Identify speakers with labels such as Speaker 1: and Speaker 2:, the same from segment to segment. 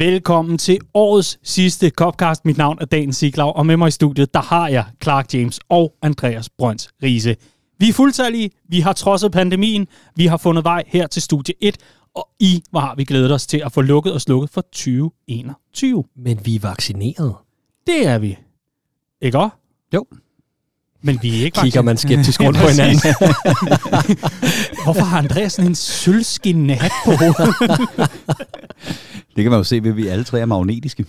Speaker 1: Velkommen til årets sidste Copcast. Mit navn er Dan Siglaug, og med mig i studiet, der har jeg Clark James og Andreas Brøns Riese. Vi er fuldtallige, vi har trodset pandemien, vi har fundet vej her til studie 1, og I, hvor har vi glædet os til at få lukket og slukket for 2021.
Speaker 2: Men vi er vaccineret.
Speaker 1: Det er vi. Ikke også?
Speaker 2: Jo.
Speaker 1: Men vi er ikke
Speaker 2: Kigger man skeptisk rundt på hinanden.
Speaker 1: Hvorfor har Andreas sådan en sølvskinnende hat på hovedet?
Speaker 3: Det kan man jo se ved, at vi alle tre er magnetiske.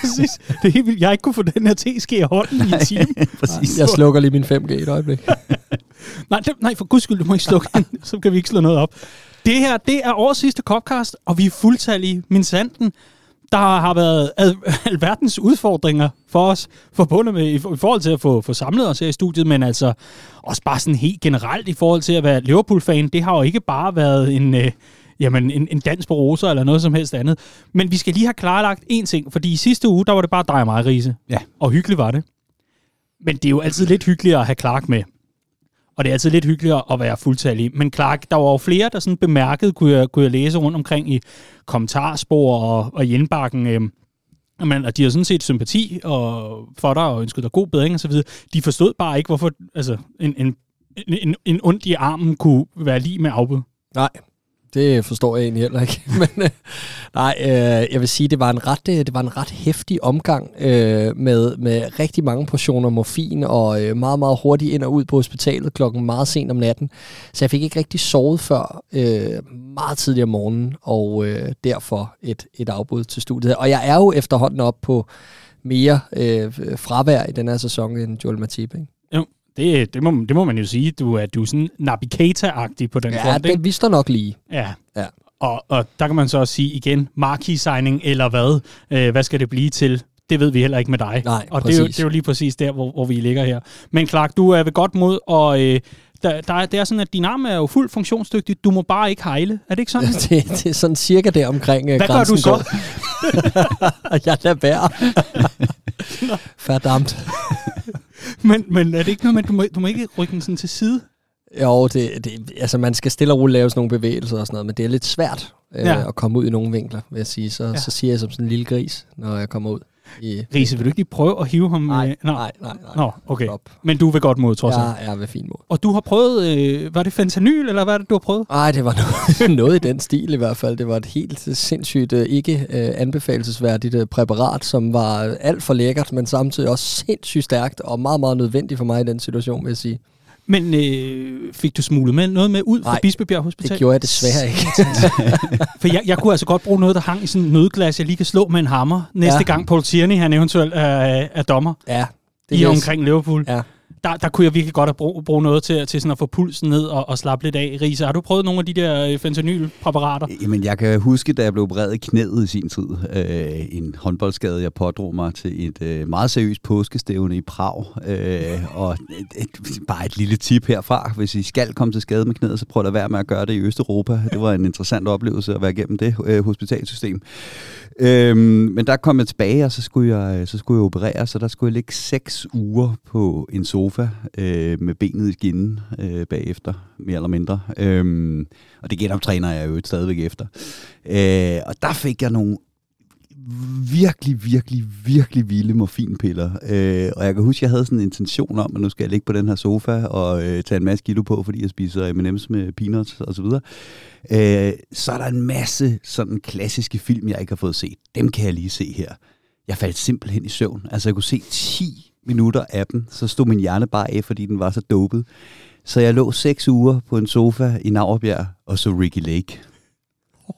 Speaker 1: Præcis. Det er helt vildt. Jeg har ikke kunne få den her teske i hånden i en time.
Speaker 3: Præcis.
Speaker 2: Jeg slukker lige min 5G et øjeblik.
Speaker 1: Nej, det, nej, for guds skyld, du må ikke slukke den. Så kan vi ikke slå noget op. Det her, det er årets sidste Copcast, og vi er fuldtallige. Min sanden, der har været al, alverdens udfordringer for os, forbundet med, i, for- i forhold til at få, få samlet os her i studiet, men altså også bare sådan helt generelt i forhold til at være Liverpool-fan. Det har jo ikke bare været en, øh, jamen, en, en dans på roser eller noget som helst andet. Men vi skal lige have klarlagt en ting, fordi i sidste uge, der var det bare dig og mig, Riese.
Speaker 3: Ja.
Speaker 1: Og hyggeligt var det. Men det er jo altid lidt hyggeligere at have Clark med. Og det er altid lidt hyggeligere at være fuldtallig. Men Clark, der var jo flere, der sådan bemærkede, kunne jeg, kunne jeg læse rundt omkring i kommentarspor og, og i indbakken, øh, men, at de har sådan set sympati og, for dig og ønsket dig god bedring osv. De forstod bare ikke, hvorfor altså, en, en, en, en ondt i armen kunne være lige med afbud.
Speaker 2: Nej, det forstår jeg egentlig heller ikke. Men øh, nej, øh, jeg vil sige, det var en ret, øh, det var en ret hæftig omgang øh, med, med rigtig mange portioner morfin og øh, meget, meget hurtigt ind og ud på hospitalet klokken meget sent om natten. Så jeg fik ikke rigtig sovet før øh, meget tidligere om morgenen, og øh, derfor et, et afbud til studiet. Og jeg er jo efterhånden op på mere øh, fravær i den her sæson end Joel Matip, ikke?
Speaker 1: Det, det, må, det må man jo sige. Du er, du er sådan navigator-agtig på den
Speaker 2: Ja,
Speaker 1: front, ikke?
Speaker 2: det, vi står nok lige.
Speaker 1: Ja.
Speaker 2: Ja.
Speaker 1: Og, og der kan man så også sige igen, marquee-signing eller hvad? Øh, hvad skal det blive til? Det ved vi heller ikke med dig.
Speaker 2: Nej,
Speaker 1: og det er, jo,
Speaker 2: præcis.
Speaker 1: det er jo lige præcis der, hvor, hvor vi ligger her. Men Clark, du er ved godt mod, og øh, der, der er, det er sådan, at din arm er jo fuldt funktionsdygtig. Du må bare ikke hejle. Er det ikke sådan?
Speaker 2: Det, det er sådan cirka der omkring øh,
Speaker 1: Hvad gør du så?
Speaker 2: jeg lader være. Færdamt.
Speaker 1: Men, men er det ikke noget med, at du må, du må ikke rykke den sådan til side?
Speaker 2: Jo, det, det, altså man skal stille og roligt lave sådan nogle bevægelser og sådan noget, men det er lidt svært øh,
Speaker 1: Ja.
Speaker 2: at komme ud i nogle vinkler, vil jeg sige. Så,
Speaker 1: ja.
Speaker 2: så siger jeg som sådan en lille gris, når jeg kommer ud. I,
Speaker 1: Riese, vil du ikke lige prøve at hive ham?
Speaker 2: Nej,
Speaker 1: øh,
Speaker 2: nej, nej, nej.
Speaker 1: Nå, okay.
Speaker 2: Stop.
Speaker 1: Men du ved godt mod, trods alt.
Speaker 2: Jeg er ved fin måde.
Speaker 1: Og du har prøvet, øh, var det fentanyl, eller hvad er det, du har prøvet?
Speaker 2: Ej, det var noget, noget i den stil i hvert fald. Det var et helt sindssygt øh, ikke øh, anbefalesværdigt øh, præparat, som var alt for lækkert, men samtidig også sindssygt stærkt og meget, meget nødvendigt for mig i den situation, vil jeg sige.
Speaker 1: Men øh, fik du smuglet med noget med ud fra
Speaker 2: Nej,
Speaker 1: Bispebjerg Hospital?
Speaker 2: Det gjorde jeg desværre ikke.
Speaker 1: For jeg, jeg kunne altså godt bruge noget, der hang i sådan en nødglas, jeg lige kan slå med en hammer, næste ja. Gang Paul Tierney, han eventuelt er, er dommer
Speaker 2: ja,
Speaker 1: det i omkring Liverpool.
Speaker 2: Ja.
Speaker 1: Der, der kunne jeg virkelig godt have brug, bruge noget til, til sådan at få pulsen ned og, og slappe lidt af. Riese, har du prøvet nogle af de der øh, fentanylpræparater?
Speaker 3: Jamen, jeg kan huske, da jeg blev opereret i knæet i sin tid. Øh, en håndboldskade, jeg pådrog mig til et øh, meget seriøst påskestævne i Prag. Øh, og et, et, bare et lille tip herfra. Hvis I skal komme til skade med knæet, så prøv at være med at gøre det i Østeuropa. Det var en interessant oplevelse at være igennem det øh, hospitalsystem. Øhm, men der kom jeg tilbage, og så skulle jeg, øh, så skulle jeg operere, så der skulle jeg ligge seks uger på en sofa øh, med benet i skinnen øh, bagefter, mere eller mindre. Øhm, og det genoptræner jeg jo stadigvæk efter. Øh, og der fik jeg nogle virkelig, virkelig, virkelig vilde morfinpiller. Øh, og jeg kan huske, at jeg havde sådan en intention om, at nu skal jeg ligge på den her sofa og øh, tage en masse kilo på, fordi jeg spiser M&M's med peanuts og så videre. Øh, så er der en masse sådan klassiske film, jeg ikke har fået set. Dem kan jeg lige se her. Jeg faldt simpelthen i søvn. Altså, jeg kunne se 10 minutter af dem, så stod min hjerne bare af, fordi den var så dopet. Så jeg lå seks uger på en sofa i Nauerbjerg og så Ricky Lake.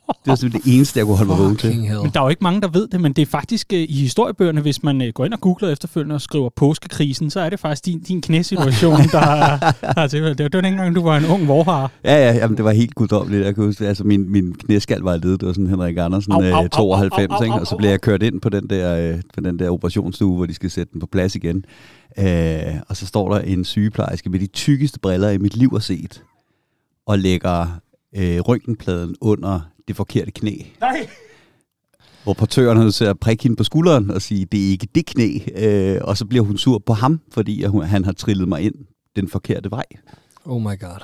Speaker 3: Det var simpelthen det eneste, jeg kunne holde mig vågen til.
Speaker 2: Hell.
Speaker 1: Men der er jo ikke mange, der ved det, men det er faktisk øh, i historiebøgerne, hvis man øh, går ind og googler efterfølgende og skriver påskekrisen, så er det faktisk din, din knæsituation, der har til. Det var det var dengang, du var en ung vorhar.
Speaker 3: Ja, ja, jamen, det var helt guddommeligt. Jeg kan huske, altså min, min knæskal var ledet, det var sådan Henrik Andersen,
Speaker 1: Au, au,
Speaker 3: øh,
Speaker 1: au, au,
Speaker 3: 92,
Speaker 1: au, au,
Speaker 3: ikke?
Speaker 1: au,
Speaker 3: og så blev jeg kørt ind på den der, øh, på den der operationsstue, hvor de skal sætte den på plads igen. Øh, og så står der en sygeplejerske med de tykkeste briller i mit liv har set, og lægger øh, røntgenpladen under det forkerte knæ.
Speaker 1: Nej!
Speaker 3: Hvor portøren er nødt til at prikke hende på skulderen og sige, det er ikke det knæ. Øh, og så bliver hun sur på ham, fordi hun, han har trillet mig ind den forkerte vej.
Speaker 2: Oh my god.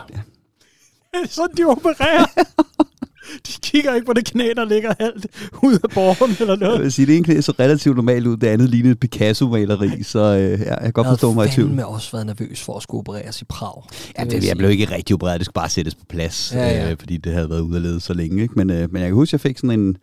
Speaker 1: Er det sådan, de opererer? de kigger ikke på det knæ, der ligger halvt ud af borgen eller noget.
Speaker 3: Jeg vil sige, det ene knæ så relativt normalt ud, det andet lignede et Picasso-maleri, så øh, ja, jeg kan godt forstå mig i tvivl.
Speaker 2: Jeg har også været nervøs for at skulle opereres i Prag.
Speaker 3: Ja, det, jeg blev ikke rigtig opereret, det skulle bare sættes på plads, ja, ja. Øh, fordi det havde været ude at lede så længe. Ikke? Men, øh, men jeg kan huske, at jeg fik sådan en,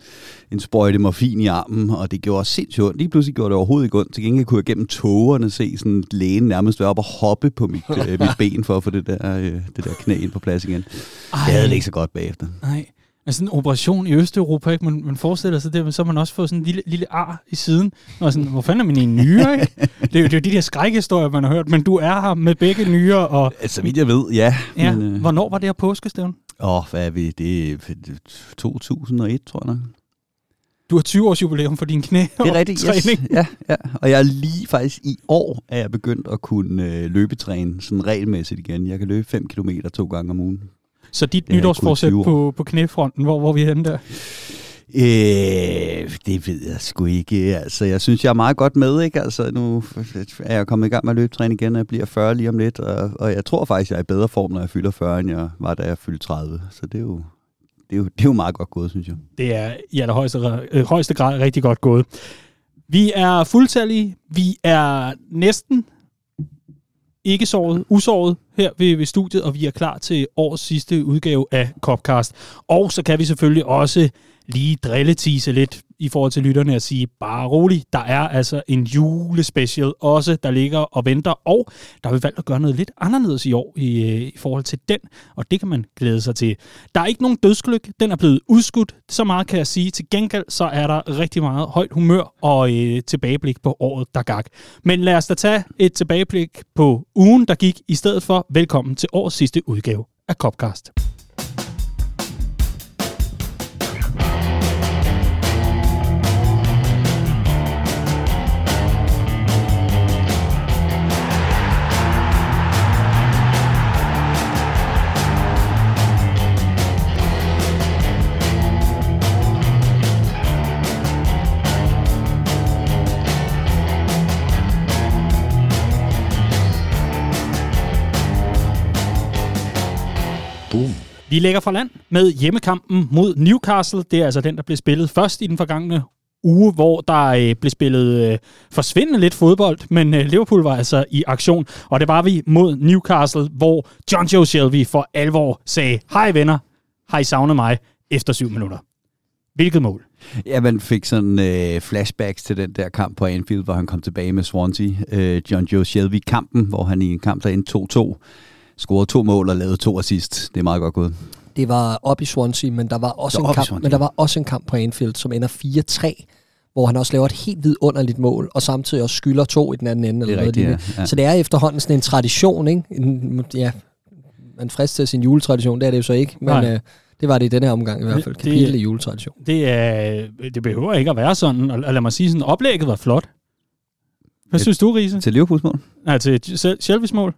Speaker 3: en sprøjte morfin i armen, og det gjorde sindssygt ondt. Lige pludselig gjorde det overhovedet ikke ondt. Til gengæld kunne jeg gennem togerne se sådan lægen nærmest være op og hoppe på mit, øh, mit ben for at få det der, øh, det der knæ ind på plads igen. Ej. Jeg havde det ikke så godt bagefter.
Speaker 1: Nej. Men sådan en operation i Østeuropa, ikke? Man, man forestiller sig det, så man også får sådan en lille, lille ar i siden. Og sådan, hvor fanden er min nyre, ikke? Det er, jo, det er jo de der skrækhistorier, man har hørt. Men du er her med begge nyre. Og,
Speaker 3: så vidt jeg ved, ja.
Speaker 1: ja. Men, øh... Hvornår var det her påskestævn?
Speaker 3: Åh, oh, hvad er vi? Det er 2001, tror jeg nok.
Speaker 1: Du har 20 års jubilæum for din knæ
Speaker 3: Det er rigtigt, yes. ja, ja. Og jeg er lige faktisk i år, er jeg begyndt at kunne øh, løbetræne sådan regelmæssigt igen. Jeg kan løbe 5 km to gange om ugen.
Speaker 1: Så dit nytårsforsæt på, på knæfronten, hvor, hvor vi er henne der?
Speaker 3: Øh, det ved jeg sgu ikke. Altså, jeg synes, jeg er meget godt med. Ikke? Altså, nu er jeg kommet i gang med at løbetræne igen, og jeg bliver 40 lige om lidt. Og, og jeg tror faktisk, jeg er i bedre form, når jeg fylder 40, end jeg var, da jeg fyldte 30. Så det er jo, det er jo, det er jo meget godt gået, synes jeg.
Speaker 1: Det er i allerhøjeste øh, højeste grad rigtig godt gået. Vi er fuldtallige. Vi er næsten ikke såret, usåret her ved, ved studiet, og vi er klar til årets sidste udgave af Copcast. Og så kan vi selvfølgelig også lige drille tise lidt i forhold til lytterne at sige, bare rolig, der er altså en julespecial også, der ligger og venter, og der har vi valgt at gøre noget lidt anderledes i år i, øh, i forhold til den, og det kan man glæde sig til. Der er ikke nogen dødsgløk, den er blevet udskudt, så meget kan jeg sige. Til gengæld så er der rigtig meget højt humør og øh, tilbageblik på året, der gik. Men lad os da tage et tilbageblik på ugen, der gik, i stedet for velkommen til årets sidste udgave af Copcast. Vi lægger fra land med hjemmekampen mod Newcastle. Det er altså den, der blev spillet først i den forgangne uge, hvor der øh, blev spillet øh, forsvindende lidt fodbold, men øh, Liverpool var altså i aktion, og det var vi mod Newcastle, hvor John Joe Shelby for alvor sagde, hej venner, har I savnet mig efter syv minutter? Hvilket mål?
Speaker 3: Ja, man fik sådan øh, flashbacks til den der kamp på Anfield, hvor han kom tilbage med Swansea. Øh, John Joe Shelby-kampen, hvor han i en kamp der endte 2-2 scorede to mål og lavede to assist. Det er meget godt gået.
Speaker 2: Det var op i Swansea, men der var også, en kamp, men der var også en kamp på Anfield, som ender 4-3, hvor han også laver et helt vidunderligt mål, og samtidig også skylder to i den anden ende. Eller
Speaker 3: rigtigt,
Speaker 2: noget ja. Ja. Så det er efterhånden sådan en tradition, ikke? En, ja, man frister sin juletradition, det er det jo så ikke, men øh, det var det i denne her omgang i hvert fald. Kapitel i juletradition.
Speaker 1: Det, er, det behøver ikke at være sådan, og lad mig sige sådan, oplægget var flot. Hvad synes du, Riese?
Speaker 3: Til Liverpools mål?
Speaker 1: Nej, til Shelby's mål.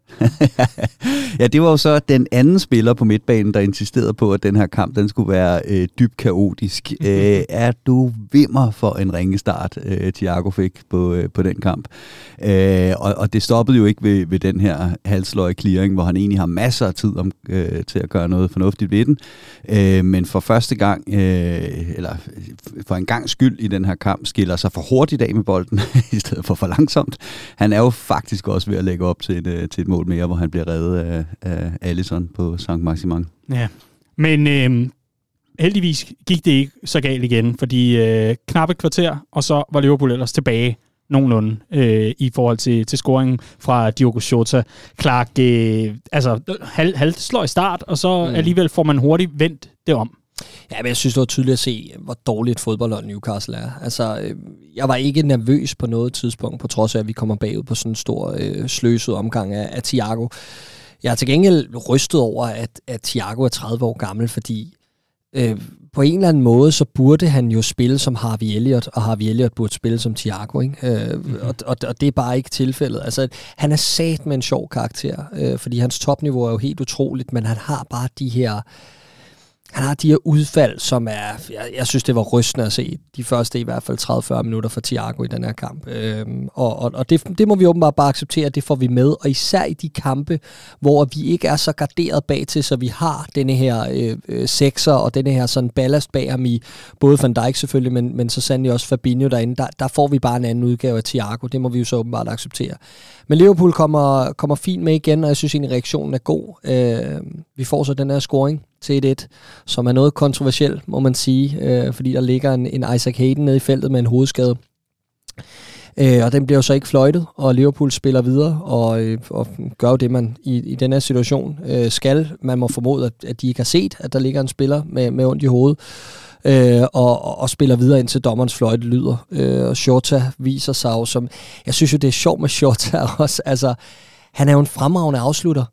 Speaker 3: ja, det var jo så den anden spiller på midtbanen, der insisterede på, at den her kamp den skulle være øh, dybt kaotisk. Mm-hmm. Er du vimmer for en ringestart, øh, Thiago fik på, øh, på den kamp. Æ, og, og det stoppede jo ikke ved, ved den her halsløje clearing, hvor han egentlig har masser af tid om, øh, til at gøre noget fornuftigt ved den. Æ, men for første gang, øh, eller for en gang skyld i den her kamp, skiller sig for hurtigt af med bolden, i stedet for for langsomt. Han er jo faktisk også ved at lægge op til et, øh, til et mål mere, hvor han bliver reddet af, af Allison på St. Maximin.
Speaker 1: Ja, men øh, heldigvis gik det ikke så galt igen, fordi øh, knappe kvarter, og så var Liverpool ellers tilbage nogenlunde øh, i forhold til, til scoringen fra Diogo Jota. Clark, øh, altså halv, halv slår i start, og så mm. alligevel får man hurtigt vendt det om.
Speaker 2: Ja, men jeg synes, det var tydeligt at se, hvor dårligt fodboldhold Newcastle er. Altså, øh, jeg var ikke nervøs på noget tidspunkt, på trods af, at vi kommer bagud på sådan en stor øh, sløset omgang af, af Thiago. Jeg er til gengæld rystet over, at, at Thiago er 30 år gammel, fordi øh, på en eller anden måde, så burde han jo spille som Harvey Elliott, og Harvey Elliott burde spille som Thiago, ikke? Øh, mm-hmm. og, og, og det er bare ikke tilfældet. Altså, han er sat med en sjov karakter, øh, fordi hans topniveau er jo helt utroligt, men han har bare de her han har de her udfald, som er, jeg, jeg synes, det var rystende at se. De første i hvert fald 30-40 minutter for Thiago i den her kamp. Øhm, og og, og det, det må vi åbenbart bare acceptere, det får vi med. Og især i de kampe, hvor vi ikke er så garderet bag til, så vi har denne her øh, øh, sekser og denne her sådan ballast bag ham i både Van Dijk selvfølgelig, men, men så sandelig også Fabinho derinde. Der, der får vi bare en anden udgave af Thiago. Det må vi jo så åbenbart acceptere. Men Liverpool kommer, kommer fint med igen, og jeg synes egentlig, reaktionen er god. Øh, vi får så den her scoring til 1-1, som er noget kontroversielt, må man sige, øh, fordi der ligger en, en Isaac Hayden nede i feltet med en hovedskade. Øh, og den bliver jo så ikke fløjtet, og Liverpool spiller videre og, øh, og gør jo det, man i, i den her situation øh, skal. Man må formode, at, at de ikke har set, at der ligger en spiller med, med ondt i hovedet, øh, og, og, og spiller videre indtil dommerens fløjte lyder. Øh, og Shorta viser sig jo som... Jeg synes jo, det er sjovt med Shorta også. Altså, han er jo en fremragende afslutter,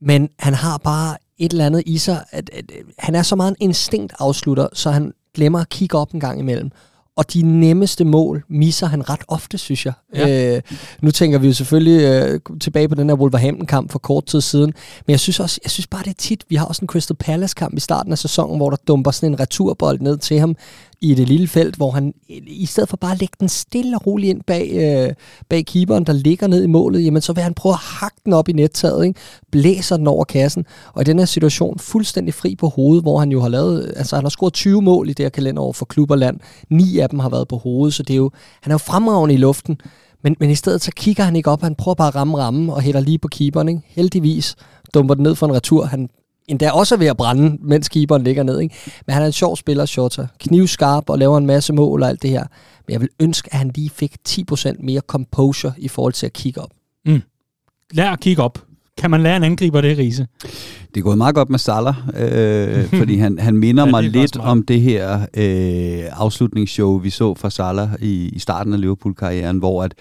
Speaker 2: men han har bare et eller andet i sig. At, at, at han er så meget en instinkt afslutter, så han glemmer at kigge op en gang imellem. Og de nemmeste mål misser han ret ofte, synes jeg. Ja. Øh, nu tænker vi jo selvfølgelig øh, tilbage på den her Wolverhampton-kamp for kort tid siden. Men jeg synes også, jeg synes bare, det er tit. Vi har også en Crystal Palace-kamp i starten af sæsonen, hvor der dumper sådan en returbold ned til ham i det lille felt, hvor han i stedet for bare at lægge den stille og roligt ind bag, øh, bag keeperen, der ligger ned i målet, jamen så vil han prøve at hakke den op i nettaget, ikke? blæser den over kassen, og i den her situation fuldstændig fri på hovedet, hvor han jo har lavet, altså han har scoret 20 mål i det her kalenderår for klub og land, ni af dem har været på hovedet, så det er jo, han er jo fremragende i luften, men, men i stedet så kigger han ikke op, han prøver bare at ramme rammen og hælder lige på keeperen, ikke? heldigvis dumper den ned for en retur, han endda også ved at brænde, mens keeperen ligger ned. Ikke? Men han er en sjov spiller, Shorter. Knivskarp og laver en masse mål og alt det her. Men jeg vil ønske, at han lige fik 10% mere composure i forhold til at kigge op.
Speaker 1: Mm. Lær at kigge op. Kan man lære en angriber det, Riese?
Speaker 3: Det er gået meget godt med Salah, øh, fordi han, han minder ja, mig lidt om det her øh, afslutningsshow, vi så fra Salah i, i starten af Liverpool-karrieren, hvor at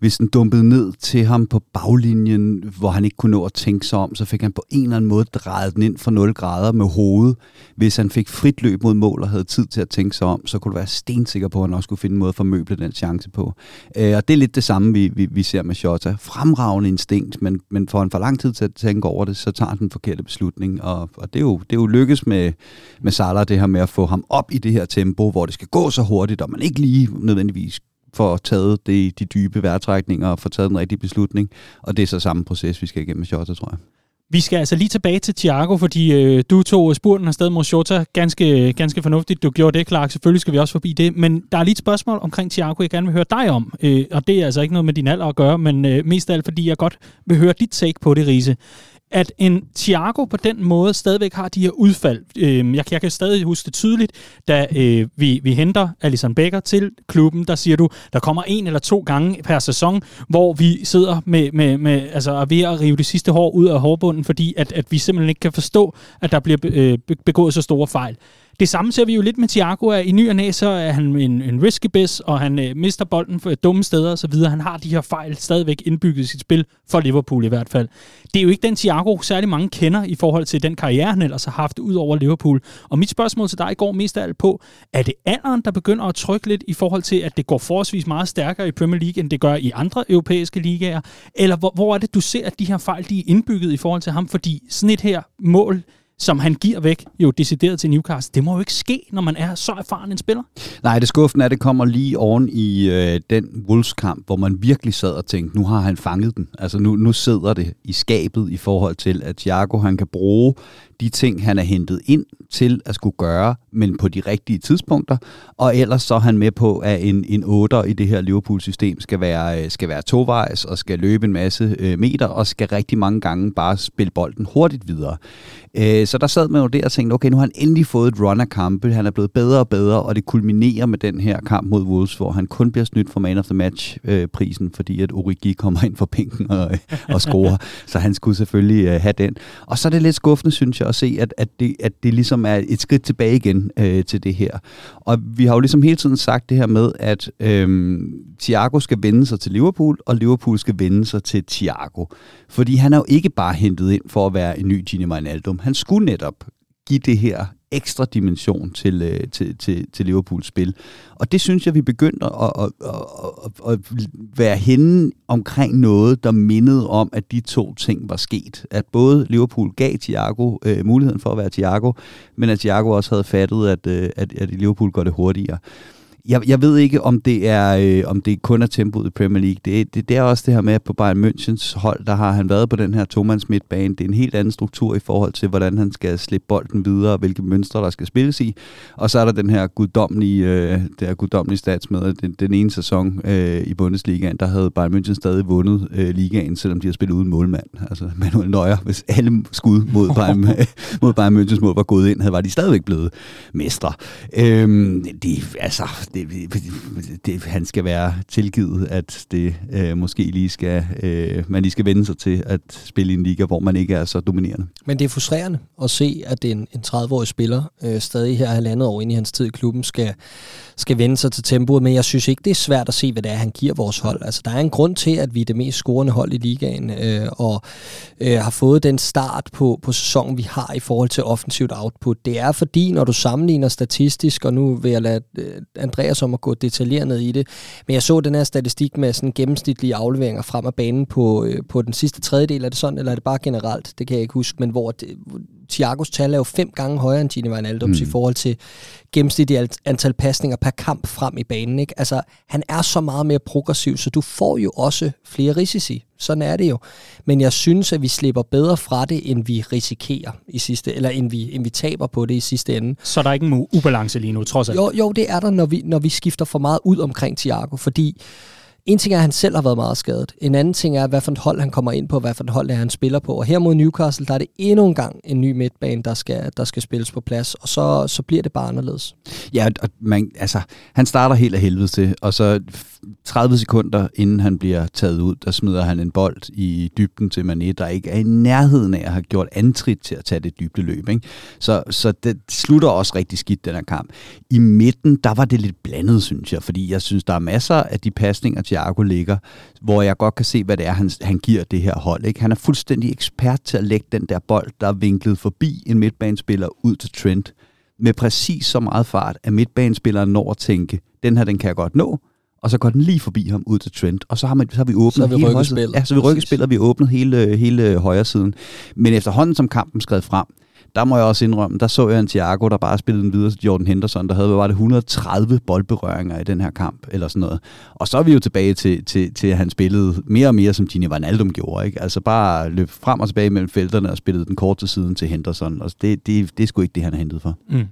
Speaker 3: hvis den dumpede ned til ham på baglinjen, hvor han ikke kunne nå at tænke sig om, så fik han på en eller anden måde drejet den ind fra 0 grader med hovedet. Hvis han fik frit løb mod mål og havde tid til at tænke sig om, så kunne du være stensikker på, at han også kunne finde en måde at formøble den chance på. Øh, og det er lidt det samme, vi, vi, vi ser med Shota. Fremragende instinkt, men, men får han for lang tid til at tænke over det, så tager han den forkerte beslutning. Og, og det, er jo, det er jo lykkes med, med Salah, det her med at få ham op i det her tempo, hvor det skal gå så hurtigt, og man ikke lige nødvendigvis får taget de, de dybe vejrtrækninger og får taget den rigtige beslutning. Og det er så samme proces, vi skal igennem med Shota, tror jeg.
Speaker 1: Vi skal altså lige tilbage til Thiago, fordi øh, du tog øh, spurten afsted mod Shota. Ganske, ganske fornuftigt, du gjorde det, Clark. Selvfølgelig skal vi også forbi det. Men der er lige et spørgsmål omkring Thiago, jeg gerne vil høre dig om. Øh, og det er altså ikke noget med din alder at gøre, men øh, mest af alt, fordi jeg godt vil høre dit take på det, Riese at en Thiago på den måde stadigvæk har de her udfald. Øh, jeg, jeg kan stadig huske det tydeligt, da øh, vi, vi henter Alison Becker til klubben, der siger du, der kommer en eller to gange per sæson, hvor vi sidder med, med, med altså er ved at rive det sidste hår ud af hårbunden, fordi at, at vi simpelthen ikke kan forstå, at der bliver øh, begået så store fejl. Det samme ser vi jo lidt med Thiago, at i ny og næ, så er han en, en risky best, og han øh, mister bolden for dumme steder osv. Han har de her fejl stadigvæk indbygget i sit spil, for Liverpool i hvert fald. Det er jo ikke den Thiago, særlig mange kender i forhold til den karriere, han ellers har haft ud over Liverpool. Og mit spørgsmål til dig går mest af alt på, er det alderen, der begynder at trykke lidt i forhold til, at det går forholdsvis meget stærkere i Premier League, end det gør i andre europæiske ligaer? Eller hvor, hvor er det, du ser, at de her fejl de er indbygget i forhold til ham? Fordi sådan et her mål, som han giver væk, jo decideret til Newcastle. Det må jo ikke ske, når man er så erfaren en spiller.
Speaker 3: Nej, det skuffende er, at det kommer lige oven i øh, den Wolves-kamp, hvor man virkelig sad og tænkte, nu har han fanget den. Altså nu, nu sidder det i skabet i forhold til, at Thiago han kan bruge de ting, han er hentet ind til at skulle gøre, men på de rigtige tidspunkter, og ellers så er han med på, at en, en 8'er i det her Liverpool-system skal være, øh, skal være tovejs, og skal løbe en masse øh, meter, og skal rigtig mange gange bare spille bolden hurtigt videre. Øh, så der sad man jo der og tænkte, okay, nu har han endelig fået et run af kampe, han er blevet bedre og bedre, og det kulminerer med den her kamp mod Wolves, hvor han kun bliver snydt for man of the match-prisen, fordi at Origi kommer ind for pinken og, og scorer, så han skulle selvfølgelig have den. Og så er det lidt skuffende, synes jeg, at se, at, at, det, at det ligesom er et skridt tilbage igen øh, til det her. Og vi har jo ligesom hele tiden sagt det her med, at øh, Thiago skal vende sig til Liverpool, og Liverpool skal vende sig til Thiago. Fordi han er jo ikke bare hentet ind for at være en ny Gini Wijnaldum. Han skulle netop give det her ekstra dimension til, øh, til, til, til Liverpools spil. Og det synes jeg, vi begyndte at, at, at, at, at være henne omkring noget, der mindede om, at de to ting var sket. At både Liverpool gav Thiago øh, muligheden for at være Thiago, men at Thiago også havde fattet, at, øh, at, at Liverpool går det hurtigere jeg, jeg ved ikke, om det er øh, om det kun er tempoet i Premier League. Det, det, det er også det her med, at på Bayern Münchens hold, der har han været på den her tomands midtbane. Det er en helt anden struktur i forhold til, hvordan han skal slippe bolden videre, og hvilke mønstre, der skal spilles i. Og så er der den her guddommelige, øh, det her guddommelige stats med, den, den ene sæson øh, i Bundesligaen, der havde Bayern München stadig vundet øh, ligaen, selvom de har spillet uden målmand. Altså Manuel Neuer, hvis alle skud mod Bayern, mod Bayern Münchens mål var gået ind, havde var de stadigvæk blevet mestre. Øh, de, altså, det, det, han skal være tilgivet, at det øh, måske lige skal, øh, man lige skal vende sig til at spille i en liga, hvor man ikke er så dominerende.
Speaker 2: Men det er frustrerende at se, at en, en 30-årig spiller øh, stadig her halvandet år ind i hans tid i klubben skal, skal vende sig til tempoet, men jeg synes ikke, det er svært at se, hvad det er, han giver vores hold. Altså, der er en grund til, at vi er det mest scorende hold i ligaen, øh, og øh, har fået den start på, på sæsonen, vi har i forhold til offensivt output. Det er fordi, når du sammenligner statistisk, og nu vil jeg lade øh, Andreas om at gå detaljeret ned i det, men jeg så den her statistik med sådan gennemsnitlige afleveringer frem af banen på, øh, på den sidste tredjedel. Er det sådan, eller er det bare generelt? Det kan jeg ikke huske, men hvor det, Thiagos tal er jo fem gange højere end Gini Wijnaldums mm. i forhold til gennemsnitligt antal pasninger per kamp frem i banen. Ikke? Altså, han er så meget mere progressiv, så du får jo også flere risici. Sådan er det jo. Men jeg synes, at vi slipper bedre fra det, end vi risikerer i sidste, eller end vi, end vi taber på det i sidste ende.
Speaker 1: Så der er ikke en ubalance lige nu, trods alt?
Speaker 2: Jo, jo det er der, når vi, når vi skifter for meget ud omkring Thiago, fordi en ting er, at han selv har været meget skadet. En anden ting er, hvad for et hold han kommer ind på, hvad for et hold det er, han spiller på. Og her mod Newcastle, der er det endnu en gang en ny midtbane, der skal, der skal spilles på plads. Og så, så bliver det bare anderledes.
Speaker 3: Ja, og man, altså, han starter helt af helvede til, og så 30 sekunder inden han bliver taget ud, der smider han en bold i dybden til Mané, der ikke er i nærheden af at have gjort antrit til at tage det dybde løb. Ikke? Så, så det slutter også rigtig skidt, den her kamp. I midten, der var det lidt blandet, synes jeg, fordi jeg synes, der er masser af de pasninger, Thiago ligger, hvor jeg godt kan se, hvad det er, han, han giver det her hold. Ikke? Han er fuldstændig ekspert til at lægge den der bold, der er vinklet forbi en midtbanespiller ud til Trent, med præcis så meget fart, at midtbanespilleren når at tænke, den her, den kan jeg godt nå, og så går den lige forbi ham ud til Trent, og så har, man, så har vi åbnet
Speaker 2: så vi
Speaker 3: hele
Speaker 2: højre.
Speaker 3: Ja, så vi rykker spillet, vi har åbnet hele, hele højre siden. Men efterhånden som kampen skred frem, der må jeg også indrømme, der så jeg en Thiago, der bare spillede den videre til Jordan Henderson, der havde var det 130 boldberøringer i den her kamp, eller sådan noget. Og så er vi jo tilbage til, til, til at han spillede mere og mere, som Gini Wijnaldum gjorde. Ikke? Altså bare løb frem og tilbage mellem felterne og spillede den kort til siden til Henderson. Altså det, det, det er sgu ikke det, han er hentet for. Mm.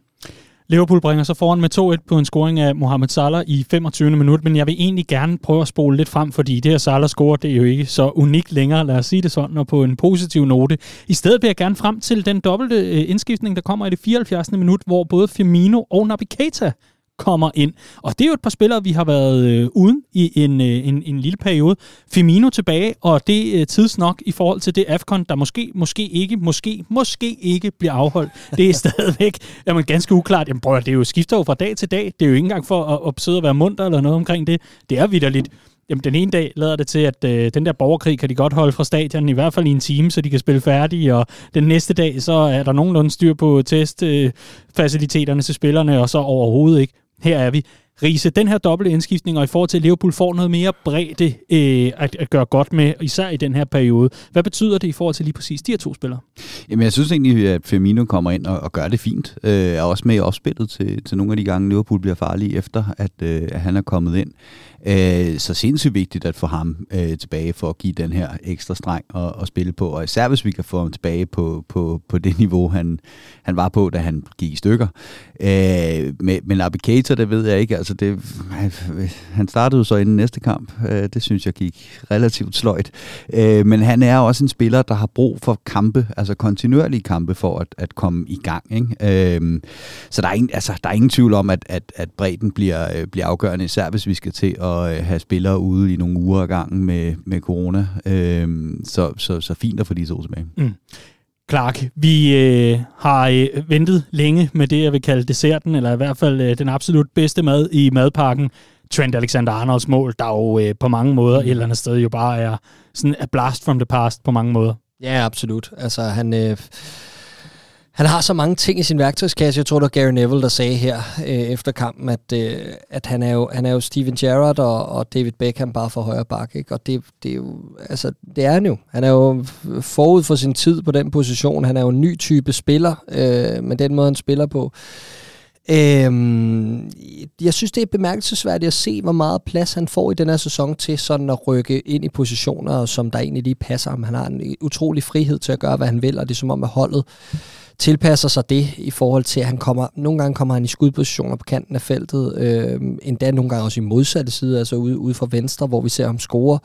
Speaker 1: Liverpool bringer sig foran med 2-1 på en scoring af Mohamed Salah i 25. minut, men jeg vil egentlig gerne prøve at spole lidt frem, fordi det her Salah score, det er jo ikke så unikt længere, lad os sige det sådan, og på en positiv note. I stedet vil jeg gerne frem til den dobbelte øh, indskiftning, der kommer i det 74. minut, hvor både Firmino og Naby Keita kommer ind. Og det er jo et par spillere, vi har været øh, uden i en, øh, en, en lille periode. Firmino tilbage, og det er øh, tidsnok i forhold til det AFCON, der måske, måske ikke, måske, måske ikke bliver afholdt. Det er stadigvæk jamen, ganske uklart. Jamen, prøv, det er jo skifter jo fra dag til dag. Det er jo ikke engang for at, at sidde og være munter eller noget omkring det. Det er vidderligt. Jamen, den ene dag lader det til, at øh, den der borgerkrig kan de godt holde fra stadion, i hvert fald i en time, så de kan spille færdig, og den næste dag, så er der nogenlunde styr på testfaciliteterne øh, til spillerne, og så overhovedet ikke her er vi. Riese, den her dobbelte indskiftning, og i forhold til, at Liverpool får noget mere bredde øh, at, at gøre godt med, især i den her periode. Hvad betyder det i forhold til lige præcis de her to spillere?
Speaker 3: Jamen, jeg synes egentlig, at Firmino kommer ind og, og gør det fint. Øh, er også med i opspillet til, til nogle af de gange, Liverpool bliver farlige efter, at, øh, at han er kommet ind. Øh, så sindssygt vigtigt at få ham øh, tilbage for at give den her ekstra streng at, at spille på, og især hvis vi kan få ham tilbage på, på, på det niveau, han, han var på, da han gik i stykker. Øh, men Abicator, det ved jeg ikke, altså det, han startede jo så inden næste kamp, øh, det synes jeg gik relativt sløjt, øh, men han er også en spiller, der har brug for kampe, altså kontinuerlige kampe for at, at komme i gang. Ikke? Øh, så der er, ingen, altså, der er ingen tvivl om, at, at, at bredden bliver, øh, bliver afgørende, især hvis vi skal til at at øh, have spillere ude i nogle uger ad gangen med, med corona. Øh, så, så, så fint at få de to tilbage. Mm.
Speaker 1: Clark, vi øh, har øh, ventet længe med det, jeg vil kalde desserten, eller i hvert fald øh, den absolut bedste mad i madpakken. Trent Alexander-Arnolds mål, der jo øh, på mange måder et eller andet sted jo bare er sådan a blast from the past på mange måder.
Speaker 2: Ja, absolut. Altså han... Øh han har så mange ting i sin værktøjskasse. Jeg tror, det var Gary Neville, der sagde her øh, efter kampen, at, øh, at han, er jo, han er jo Steven Gerrard og, og David Beckham bare for højre bakke. Ikke? Og det, det, er jo, altså, det er han jo. Han er jo forud for sin tid på den position. Han er jo en ny type spiller øh, med den måde, han spiller på. Øhm, jeg synes, det er bemærkelsesværdigt at se, hvor meget plads han får i den her sæson til sådan at rykke ind i positioner, som der egentlig lige passer ham. Han har en utrolig frihed til at gøre, hvad han vil, og det er som om, at holdet tilpasser sig det i forhold til, at han kommer, nogle gange kommer han i skudpositioner på kanten af feltet, øh, endda nogle gange også i modsatte side, altså ude, ude fra venstre, hvor vi ser ham score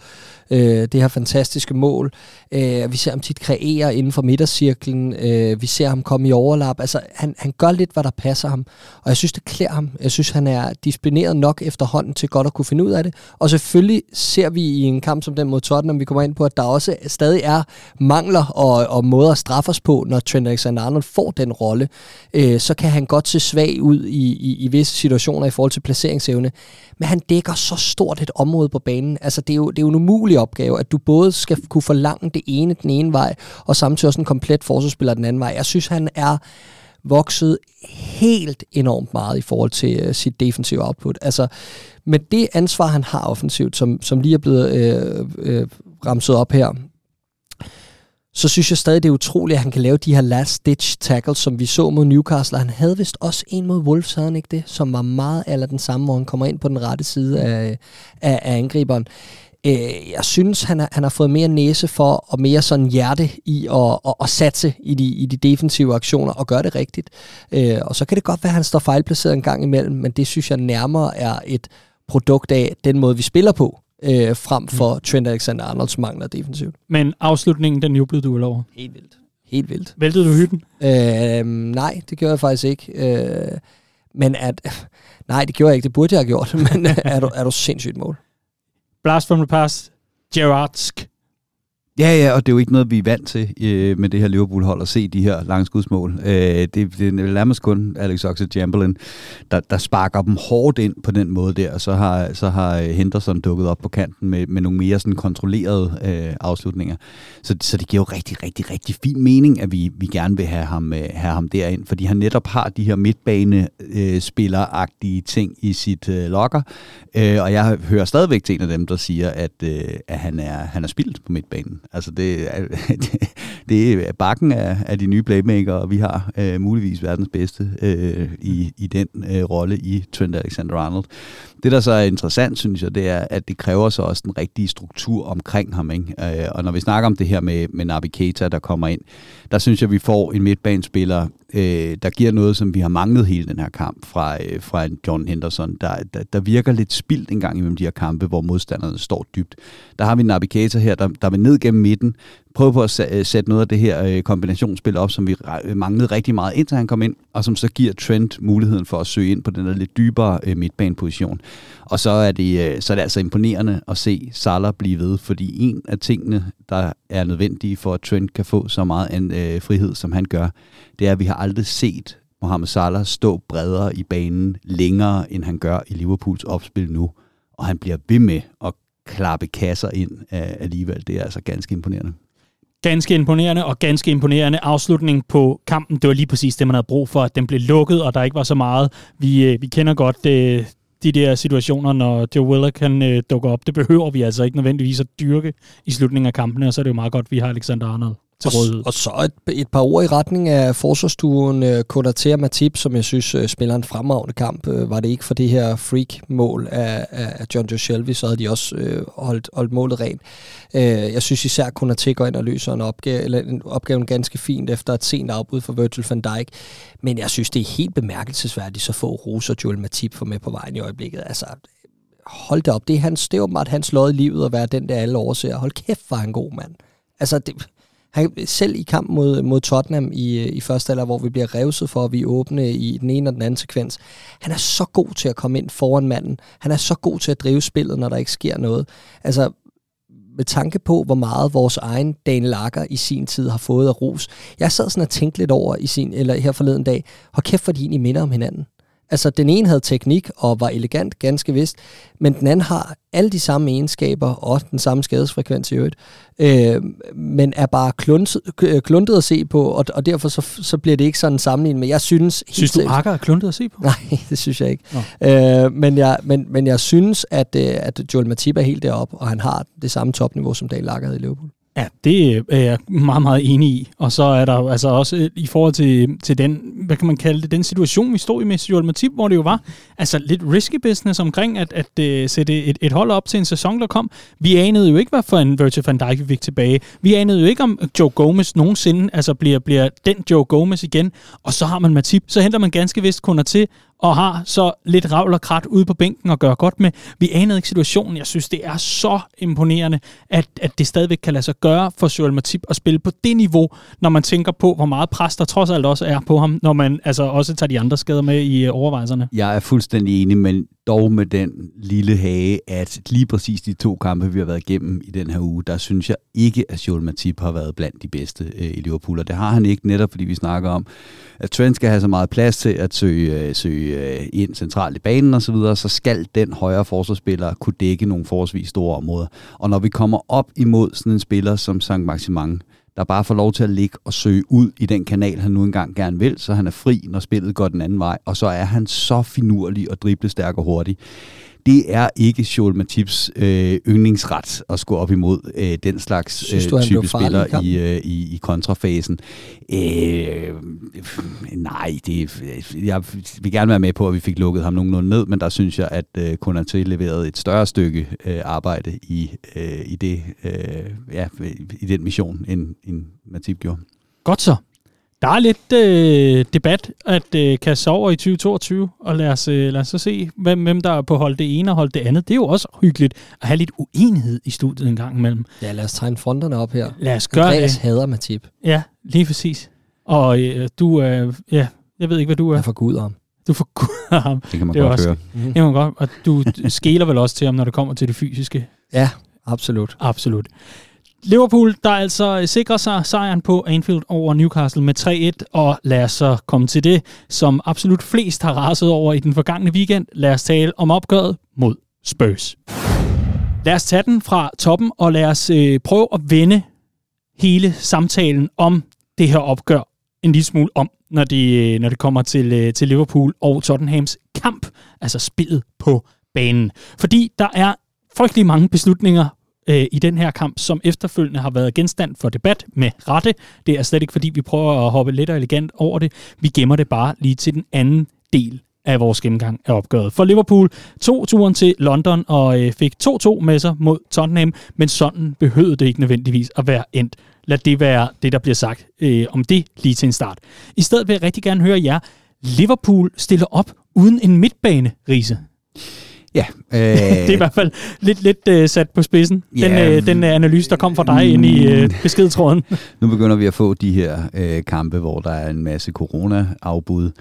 Speaker 2: øh, det her fantastiske mål. Øh, vi ser ham tit kreere inden for midtercirklen, øh, vi ser ham komme i overlap, altså han, han gør lidt, hvad der passer ham, og jeg synes, det klæder ham. Jeg synes, han er disciplineret nok efterhånden til godt at kunne finde ud af det, og selvfølgelig ser vi i en kamp som den mod Tottenham, vi kommer ind på, at der også stadig er mangler og, og måder at straffe os på, når Trent Alexander-Arnold får den rolle, øh, så kan han godt se svag ud i, i, i visse situationer i forhold til placeringsevne. Men han dækker så stort et område på banen. Altså, det er jo, det er jo en umulig opgave, at du både skal kunne forlange det ene den ene vej, og samtidig også en komplet forsvarsspiller den anden vej. Jeg synes, han er vokset helt enormt meget i forhold til øh, sit defensive output. Altså, med det ansvar, han har offensivt, som, som lige er blevet øh, øh, ramset op her, så synes jeg stadig, det er utroligt, at han kan lave de her last-ditch tackles, som vi så mod Newcastle. Han havde vist også en mod Wolves, havde han ikke det? Som var meget eller den samme, hvor han kommer ind på den rette side af, af, af angriberen. Øh, jeg synes, han har, han har fået mere næse for, og mere sådan hjerte i at, at, at satse i de, i de defensive aktioner, og gøre det rigtigt. Øh, og så kan det godt være, at han står fejlplaceret en gang imellem, men det synes jeg nærmere er et produkt af den måde, vi spiller på øh, frem for mm. Trent Alexander-Arnolds mangler defensivt.
Speaker 1: Men afslutningen, den jublede du vel over?
Speaker 2: Helt vildt. Helt vildt.
Speaker 1: Væltede du hytten?
Speaker 2: Øh, nej, det gjorde jeg faktisk ikke. Øh, men at... Nej, det gjorde jeg ikke. Det burde jeg have gjort. Men er du, er du sindssygt mål?
Speaker 1: Blast from the past. Gerardsk.
Speaker 3: Ja, ja, og det er jo ikke noget, vi er vant til øh, med det her Liverpool-hold at se de her langskudsmål. Øh, det, det er nærmest kun Alex Oxlade-Chamberlain, der, der sparker dem hårdt ind på den måde der, og så har, så har Henderson dukket op på kanten med, med nogle mere sådan kontrollerede øh, afslutninger. Så, så det giver jo rigtig, rigtig, rigtig fin mening, at vi, vi gerne vil have ham, øh, have ham derind, fordi han netop har de her midtbanespilleragtige øh, ting i sit øh, lokker, øh, og jeg hører stadigvæk til en af dem, der siger, at, øh, at han, er, han er spildt på midtbanen. Altså det, det, det er bakken af, af de nye playmaker, og vi har øh, muligvis verdens bedste øh, i, i den øh, rolle i Trent Alexander-Arnold. Det, der så er interessant, synes jeg, det er, at det kræver så også den rigtige struktur omkring ham. Ikke? Øh, og når vi snakker om det her med, med Nabi Keita, der kommer ind, der synes jeg, vi får en midtbanespiller, øh, der giver noget, som vi har manglet hele den her kamp fra, øh, fra en John Henderson, der, der, der virker lidt spildt en gang imellem de her kampe, hvor modstanderne står dybt. Der har vi Nabi Keita her, der, der vil ned gennem midten, prøvede på at øh, sætte noget af det her øh, kombinationsspil op, som vi øh, manglede rigtig meget indtil han kom ind, og som så giver Trent muligheden for at søge ind på den der lidt dybere midtbaneposition. Og så er, det, så er det altså imponerende at se Salah blive ved, fordi en af tingene, der er nødvendige for, at Trent kan få så meget en, frihed, som han gør, det er, at vi har aldrig set Mohamed Salah stå bredere i banen længere, end han gør i Liverpools opspil nu. Og han bliver ved med at klappe kasser ind alligevel. Det er altså ganske imponerende.
Speaker 1: Ganske imponerende, og ganske imponerende afslutning på kampen. Det var lige præcis det, man havde brug for, at den blev lukket, og der ikke var så meget. Vi, øh, vi kender godt det, øh, de der situationer, når Joe Willock kan øh, dukker op. Det behøver vi altså ikke nødvendigvis at dyrke i slutningen af kampene, og så er det jo meget godt, at vi har Alexander Arnold til rådighed.
Speaker 2: Og, og så et, et par ord i retning af forsvarsstuen uh, Kodater Matip, som jeg synes uh, spiller en fremragende kamp. Uh, var det ikke for det her freak-mål af, af John Joe Shelby, så havde de også uh, holdt, holdt målet rent. Uh, jeg synes især Konaté går ind og løser en opgave, eller en opgave ganske fint efter et sent afbud for Virgil van Dijk. Men jeg synes, det er helt bemærkelsesværdigt, så få roser Joel Matip for med på vejen i øjeblikket. Altså, hold det op. Det er, hans, det er åbenbart hans lod i livet at være den, der alle overser. Hold kæft, var han god, mand. Altså, det, han, selv i kamp mod, mod Tottenham i, øh, i første alder, hvor vi bliver revset for, at vi åbne i den ene og den anden sekvens. Han er så god til at komme ind foran manden. Han er så god til at drive spillet, når der ikke sker noget. Altså, med tanke på, hvor meget vores egen Daniel Akker i sin tid har fået af ros. Jeg sad sådan og tænkte lidt over i sin, eller her forleden dag, hvor kæft, for de egentlig minder om hinanden. Altså, den ene havde teknik og var elegant, ganske vist, men den anden har alle de samme egenskaber og den samme skadesfrekvens i øvrigt, øh, men er bare kluntet, kluntet at se på, og, og derfor så, så bliver det ikke sådan sammenlignet, men jeg synes...
Speaker 1: Synes du, Akker er kluntet at se på?
Speaker 2: Nej, det synes jeg ikke. Øh, men, jeg, men, men jeg synes, at, øh, at Joel Matip er helt deroppe, og han har det samme topniveau, som Dale Lager havde i Liverpool.
Speaker 1: Ja, det øh, er jeg meget, meget enig i. Og så er der altså også øh, i forhold til, til den, hvad kan man kalde det, den situation, vi stod i med Joel Matip, hvor det jo var altså lidt risky business omkring at, at uh, sætte et, et hold op til en sæson, der kom. Vi anede jo ikke, hvad for en Virgil van Dijk vi fik tilbage. Vi anede jo ikke, om Joe Gomez nogensinde altså bliver, bliver den Joe Gomez igen. Og så har man Matip. Så henter man ganske vist kunder til, og har så lidt ravl og krat ude på bænken og gør godt med. Vi anede ikke situationen. Jeg synes, det er så imponerende, at, at det stadigvæk kan lade sig gøre for Joel Matip at spille på det niveau, når man tænker på, hvor meget pres der trods alt også er på ham, når man altså også tager de andre skader med i øh, overvejelserne.
Speaker 3: Jeg er fuldstændig enig, men dog med den lille hage, at lige præcis de to kampe, vi har været igennem i den her uge, der synes jeg ikke, at Joel Matip har været blandt de bedste øh, i Liverpool, og det har han ikke netop, fordi vi snakker om, at Trent skal have så meget plads til at søge, øh, søge øh, ind centralt i banen osv., så, videre, så skal den højre forsvarsspiller kunne dække nogle forholdsvis store områder. Og når vi kommer op imod sådan en spiller som Sankt Maximin, der bare får lov til at ligge og søge ud i den kanal, han nu engang gerne vil, så han er fri, når spillet går den anden vej, og så er han så finurlig og driblestærk og hurtig det er ikke Joel Matips øh, yndlingsret at skulle op imod øh, den slags Synes du, øh, type spiller i, øh, i, i kontrafasen. Øh, nej, det, jeg vil gerne være med på, at vi fik lukket ham nogenlunde ned, men der synes jeg, at øh, Konaté leverede et større stykke øh, arbejde i, øh, i, det, øh, ja, i den mission, end, end Matip gjorde.
Speaker 1: Godt så. Der er lidt øh, debat at øh, kaste over i 2022, og lad os, øh, lad os så se, hvem, hvem der er på hold det ene og hold det andet. Det er jo også hyggeligt at have lidt uenighed i studiet en gang imellem.
Speaker 2: Ja, lad os tegne fronterne op her.
Speaker 1: Lad os gøre
Speaker 2: Andreas
Speaker 1: det.
Speaker 2: hader Matip.
Speaker 1: Ja, lige præcis. Og øh, du er, øh, ja, jeg ved ikke, hvad du er.
Speaker 2: Jeg forguder ham.
Speaker 1: Du forguder ham.
Speaker 3: Det kan man det godt også, høre.
Speaker 1: Mm-hmm. Det man godt, og du skæler vel også til ham, når det kommer til det fysiske.
Speaker 2: Ja, absolut.
Speaker 1: Absolut. Liverpool, der altså øh, sikrer sig sejren på Anfield over Newcastle med 3-1, og lad os så komme til det, som absolut flest har raset over i den forgangne weekend. Lad os tale om opgøret mod Spurs. Lad os tage den fra toppen, og lad os øh, prøve at vende hele samtalen om det her opgør en lille smule om, når det, øh, når det kommer til, øh, til Liverpool og Tottenhams kamp, altså spillet på banen. Fordi der er frygtelig mange beslutninger øh, i den her kamp, som efterfølgende har været genstand for debat med rette. Det er slet ikke, fordi vi prøver at hoppe lidt og elegant over det. Vi gemmer det bare lige til den anden del af vores gennemgang af opgøret. For Liverpool tog turen til London og øh, fik 2-2 med sig mod Tottenham, men sådan behøvede det ikke nødvendigvis at være endt. Lad det være det, der bliver sagt øh, om det lige til en start. I stedet vil jeg rigtig gerne høre jer. Liverpool stiller op uden en midtbane, Riese.
Speaker 3: Ja.
Speaker 1: Øh, det er i hvert fald lidt, lidt uh, sat på spidsen, ja, den, uh, den uh, analyse, der kom fra dig mm, ind i uh, beskedtråden.
Speaker 3: nu begynder vi at få de her uh, kampe, hvor der er en masse corona-afbud,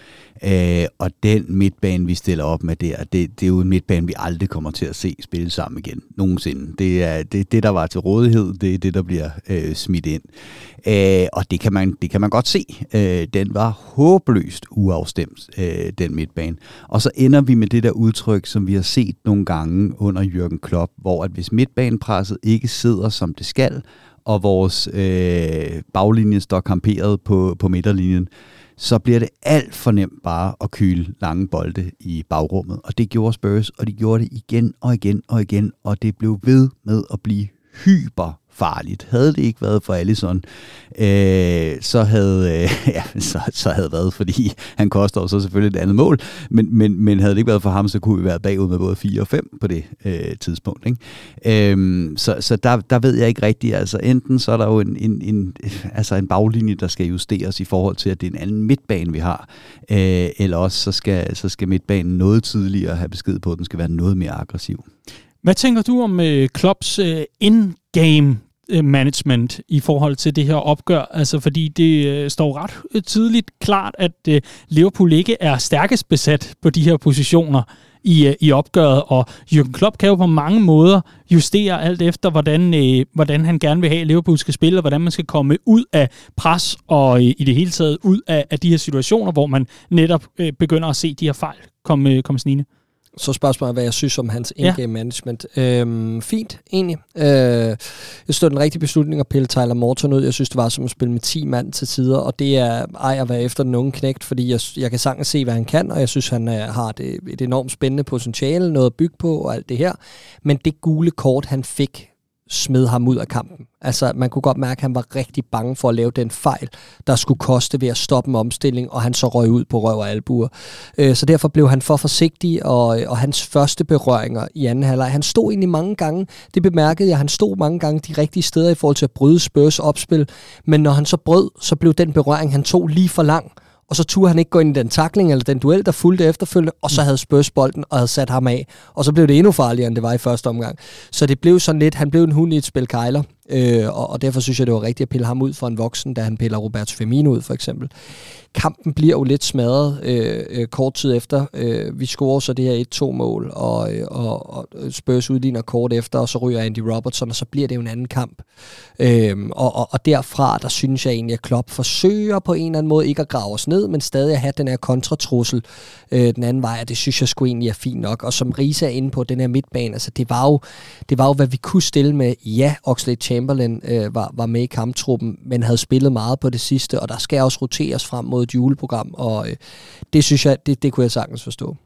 Speaker 3: Øh, og den midtbane, vi stiller op med der, det, det er jo en midtbane, vi aldrig kommer til at se spille sammen igen, nogensinde. Det er det, det der var til rådighed, det er det, der bliver øh, smidt ind. Øh, og det kan, man, det kan man godt se. Øh, den var håbløst uafstemt, øh, den midtbane. Og så ender vi med det der udtryk, som vi har set nogle gange under Jürgen Klopp, hvor at hvis midtbanepresset ikke sidder som det skal, og vores øh, baglinje står kamperet på, på midterlinjen, så bliver det alt for nemt bare at kyle lange bolde i bagrummet. Og det gjorde Spurs, og de gjorde det igen og igen og igen, og det blev ved med at blive hyper farligt. Havde det ikke været for Allison, øh, så havde øh, ja, så, så havde det været, fordi han koster så selvfølgelig et andet mål, men, men, men havde det ikke været for ham, så kunne vi være bagud med både 4 og 5 på det øh, tidspunkt. Ikke? Øh, så så der, der ved jeg ikke rigtigt, altså enten så er der jo en, en, en, altså en baglinje, der skal justeres i forhold til, at det er en anden midtbane, vi har, øh, eller også så skal, så skal midtbanen noget tidligere have besked på, at den skal være noget mere aggressiv.
Speaker 1: Hvad tænker du om øh, Klopps øh, in-game øh, management i forhold til det her opgør? Altså, fordi det øh, står ret øh, tydeligt klart, at øh, Liverpool ikke er stærkest besat på de her positioner i, øh, i opgøret, og Jürgen Klopp kan jo på mange måder justere alt efter, hvordan, øh, hvordan han gerne vil have, at Liverpool skal spille, og hvordan man skal komme ud af pres, og øh, i det hele taget ud af, af de her situationer, hvor man netop øh, begynder at se de her fejl komme, øh, komme snigende.
Speaker 2: Så spørgsmålet er, hvad jeg synes om hans in-game ja. management. Øhm, fint, egentlig. Øh, jeg synes, det var den rigtige beslutning at pille Tyler Morton ud. Jeg synes, det var som at spille med 10 mand til tider, og det er ej at være efter den unge knægt, fordi jeg, jeg kan sagtens se, hvad han kan, og jeg synes, han øh, har det, et enormt spændende potentiale, noget at bygge på og alt det her. Men det gule kort, han fik smed ham ud af kampen. Altså, man kunne godt mærke, at han var rigtig bange for at lave den fejl, der skulle koste ved at stoppe en omstilling, og han så røg ud på røv og albuer. Øh, så derfor blev han for forsigtig, og, og hans første berøringer i anden halvleg, han stod egentlig mange gange, det bemærkede jeg, han stod mange gange de rigtige steder i forhold til at bryde Spurs opspil, men når han så brød, så blev den berøring, han tog lige for lang, og så turde han ikke gå ind i den takling eller den duel, der fulgte efterfølgende, og så mm. havde Spurs bolden og havde sat ham af. Og så blev det endnu farligere, end det var i første omgang. Så det blev sådan lidt, han blev en hund i et spil kejler, øh, og, og derfor synes jeg, det var rigtigt at pille ham ud for en voksen, da han piller Roberto Firmino ud, for eksempel kampen bliver jo lidt smadret øh, øh, kort tid efter. Øh, vi scorer så det her 1-2-mål, og, øh, og, og Spurs udligner kort efter, og så ryger Andy Robertson, og så bliver det jo en anden kamp. Øh, og, og, og derfra, der synes jeg egentlig, at Klopp forsøger på en eller anden måde ikke at grave os ned, men stadig at have den her kontratrussel øh, den anden vej, og det synes jeg sgu egentlig er fint nok. Og som Risa er inde på, den her midtbane, altså det var jo, det var jo hvad vi kunne stille med. Ja, Oxlade Chamberlain øh, var, var med i kamptruppen, men havde spillet meget på det sidste, og der skal også roteres frem mod et juleprogram, og øh, det synes jeg, det, det kunne jeg sagtens forstå.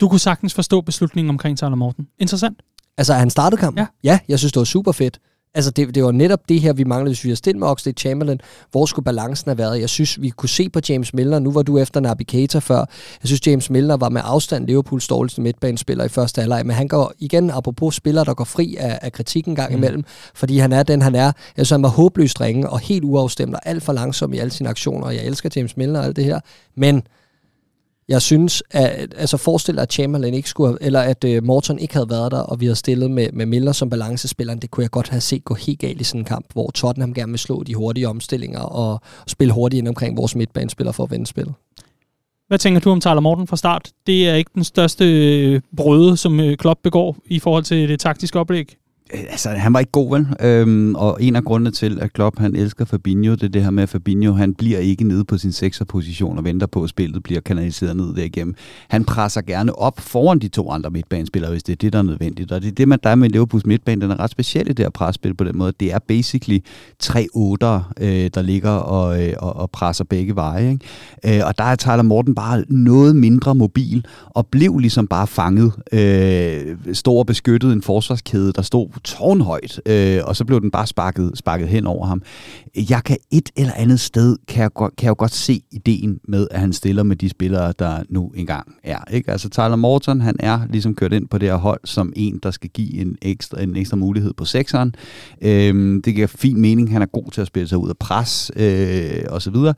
Speaker 1: Du kunne sagtens forstå beslutningen omkring Tyler Morten. Interessant.
Speaker 2: Altså, han startede kampen? Ja. ja, jeg synes, det var super fedt. Altså, det, det var netop det her, vi manglede, hvis vi havde stillet med Oxlade Chamberlain. Hvor skulle balancen have været? Jeg synes, vi kunne se på James Milner. Nu var du efter Naby Keita før. Jeg synes, James Milner var med afstand Liverpools dårligste midtbanespiller i første halvleg. Men han går igen, apropos spillere, der går fri af, af kritikken gang mm. imellem. Fordi han er den, han er. Jeg synes, han var håbløst ringe og helt uafstemt og alt for langsom i alle sine aktioner. Jeg elsker James Milner og alt det her. Men jeg synes, at altså forestil dig, at Chamberlain ikke skulle have, eller at øh, Morton ikke havde været der, og vi havde stillet med, med Miller som balancespilleren, det kunne jeg godt have set gå helt galt i sådan en kamp, hvor Tottenham gerne vil slå de hurtige omstillinger og, spille hurtigt ind omkring vores midtbanespiller for at vende spillet.
Speaker 1: Hvad tænker du om Tyler Morten fra start? Det er ikke den største øh, brøde, som øh, Klopp begår i forhold til det taktiske oplæg.
Speaker 3: Øh, altså, han var ikke god, vel? Øhm, og en af grundene til, at Klopp han elsker Fabinho, det er det her med, at Fabinho han bliver ikke nede på sin sekserposition og venter på, at spillet bliver kanaliseret ned derigennem. Han presser gerne op foran de to andre midtbanespillere, hvis det er det, der er nødvendigt. Og det er det, man der er med Liverpools midtbane. Den er ret speciel i det her presspil på den måde. Det er basically tre otter, øh, der ligger og, øh, og, og presser begge veje. Ikke? Øh, og der er Tyler Morten bare noget mindre mobil, og blev ligesom bare fanget. Øh, stor beskyttet en forsvarskæde, der stod tårnhøjt, øh, og så blev den bare sparket, sparket hen over ham. Jeg kan et eller andet sted, kan jeg, kan jeg jo godt se ideen med, at han stiller med de spillere, der nu engang er. Ikke? Altså Tyler Morton, han er ligesom kørt ind på det her hold som en, der skal give en ekstra, en ekstra mulighed på sekseren. Øh, det giver fin mening, han er god til at spille sig ud af pres øh, og så videre.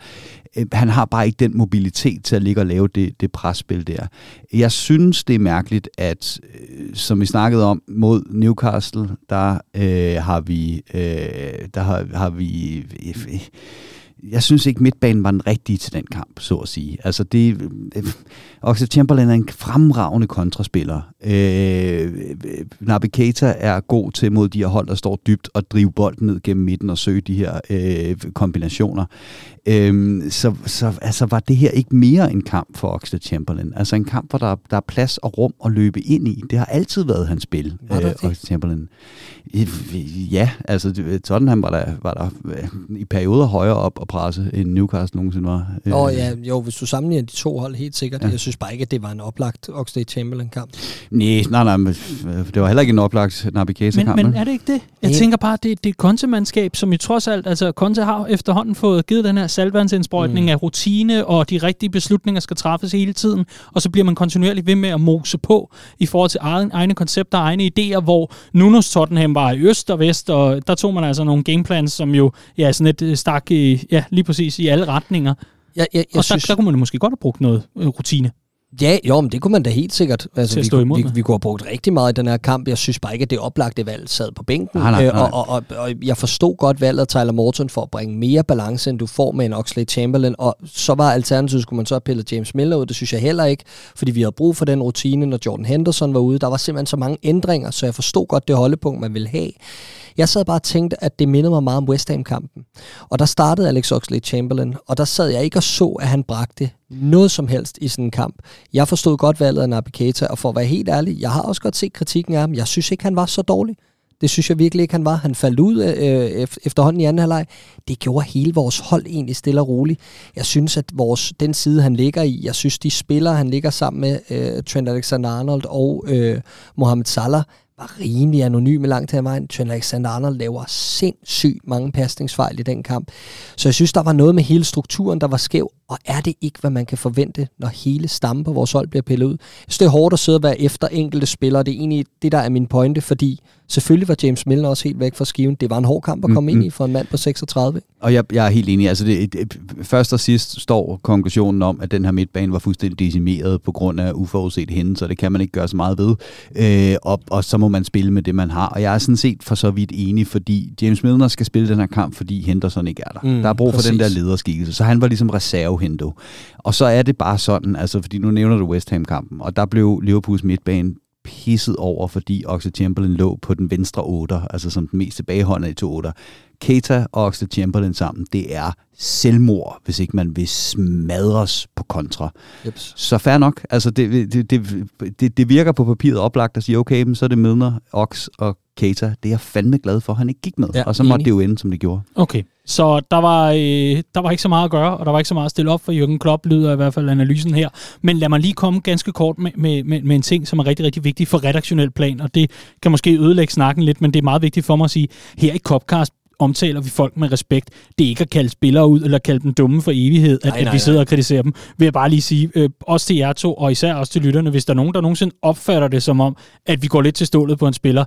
Speaker 3: Øh, han har bare ikke den mobilitet til at ligge og lave det, det presspil der. Jeg synes, det er mærkeligt, at øh, som vi snakkede om mod Newcastle, der øh, har vi, øh, der har, har vi øh, jeg synes ikke, midtbanen var den rigtige til den kamp, så at sige. Altså det, øh, Oxlade Chamberlain er en fremragende kontraspiller. Øh, Naby Keita er god til mod de her hold, der står dybt og drive bolden ned gennem midten og søge de her øh, kombinationer. Øh, så, så altså, var det her ikke mere en kamp for Oxlade Chamberlain? Altså en kamp, hvor der, der er plads og rum at løbe ind i. Det har altid været hans spil, øh, Oxlade Chamberlain. Ja, altså Tottenham var der, var der øh, i perioder højere op og presse, end Newcastle nogensinde var.
Speaker 2: Åh oh, ja, jo, hvis du sammenligner de to hold, helt sikkert. Ja. Jeg synes bare ikke, at det var en oplagt Oxlade Chamberlain-kamp.
Speaker 3: Nej, nej, nej, men det var heller ikke en oplagt Naby kamp
Speaker 1: Men, men er det ikke det? Jeg Nej. tænker bare, det, det er Conte-mandskab, som jo trods alt, altså Conte har efterhånden fået givet den her salvandsindsprøjtning mm. af rutine, og de rigtige beslutninger skal træffes hele tiden, og så bliver man kontinuerligt ved med at mose på i forhold til egne, egne koncepter og egne idéer, hvor Nunos Tottenham var i øst og vest, og der tog man altså nogle gameplans, som jo ja, sådan et stak i, ja, lige præcis i alle retninger. Ja, ja, jeg og så, synes... der kunne man måske godt have brugt noget øh, rutine.
Speaker 2: Ja, jo, men det kunne man da helt sikkert. Altså,
Speaker 1: Til at
Speaker 2: vi,
Speaker 1: stå
Speaker 2: kunne,
Speaker 1: imod
Speaker 2: vi,
Speaker 1: med.
Speaker 2: vi kunne have brugt rigtig meget i den her kamp. Jeg synes bare ikke, at det oplagte valg sad på bænken.
Speaker 3: Nej, nej,
Speaker 2: Øh,
Speaker 3: nej.
Speaker 2: Og, og, og, og jeg forstod godt valget af Tyler Morton for at bringe mere balance, end du får med en Oxley Chamberlain. Og så var alternativet, skulle man så have pillet James Miller ud. Det synes jeg heller ikke, fordi vi havde brug for den rutine, når Jordan Henderson var ude. Der var simpelthen så mange ændringer, så jeg forstod godt det holdepunkt, man ville have. Jeg sad bare og tænkte, at det mindede mig meget om West Ham-kampen. Og der startede Alex Oxlade-Chamberlain, og der sad jeg ikke og så, at han bragte noget som helst i sådan en kamp. Jeg forstod godt valget af Naby Keita, og for at være helt ærlig, jeg har også godt set kritikken af ham. Jeg synes ikke, han var så dårlig. Det synes jeg virkelig ikke, han var. Han faldt ud øh, øh efterhånden i anden halvleg. Det gjorde hele vores hold egentlig stille og roligt. Jeg synes, at vores, den side, han ligger i, jeg synes, de spillere, han ligger sammen med, øh, Trent Alexander-Arnold og øh, Mohamed Salah, var rimelig anonyme langt her vejen. Trent Alexander-Arnold laver sindssygt mange pasningsfejl i den kamp. Så jeg synes, der var noget med hele strukturen, der var skæv. Og er det ikke, hvad man kan forvente, når hele stammen på vores hold bliver pillet ud? Jeg synes, det er hårdt at sidde og være efter enkelte spillere. Det er egentlig det, der er min pointe, fordi selvfølgelig var James Milner også helt væk fra skiven. Det var en hård kamp at komme
Speaker 3: Mm,
Speaker 2: ind i for en mand på 36.
Speaker 3: Og jeg, jeg er helt enig. Altså det, det, først og sidst står konklusionen om, at den her midtbane var fuldstændig decimeret på grund af uforudset hændelser. Det kan man ikke gøre så meget ved. Øh, og, og så må man spille med det, man har. Og jeg er sådan set for så vidt enig, fordi James Milner skal spille den her kamp, fordi Henderson ikke er der.
Speaker 2: Mm,
Speaker 3: der er brug for den der
Speaker 2: præcis.
Speaker 3: lederskikkelse. Så han var ligesom reservehento. Og så er det bare sådan, altså fordi nu nævner du West Ham-kampen, og der blev Liverpools midtbane pisset over, fordi Oxlade Chamberlain lå på den venstre 8, altså som den mest tilbageholdende de to 8. Keita og Oxlade Chamberlain sammen, det er selvmord, hvis ikke man vil smadres på kontra.
Speaker 2: Jeps.
Speaker 3: Så fair nok. Altså, det, det, det, det, det virker på papiret oplagt at sige, okay, men så er det Midner, Ox og Keita. Det er jeg fandme glad for, at han ikke gik med.
Speaker 2: Ja,
Speaker 3: og så måtte
Speaker 2: enig.
Speaker 3: det jo ende, som det gjorde.
Speaker 1: Okay, så der var, øh, der var ikke så meget at gøre, og der var ikke så meget at stille op for Jürgen Klopp, lyder i hvert fald analysen her. Men lad mig lige komme ganske kort med, med, med, med en ting, som er rigtig, rigtig vigtig for redaktionel plan, og det kan måske ødelægge snakken lidt, men det er meget vigtigt for mig at sige, her i Copcast omtaler vi folk med respekt. Det er ikke at kalde spillere ud, eller kalde dem dumme for evighed, at,
Speaker 2: Nej,
Speaker 1: at
Speaker 2: nej,
Speaker 1: vi sidder
Speaker 2: nej.
Speaker 1: og kritiserer dem. Vil jeg bare lige sige, øh, også til jer to, og især også til lytterne, hvis der er nogen, der nogensinde opfatter det som om, at vi går lidt til stålet på en spiller,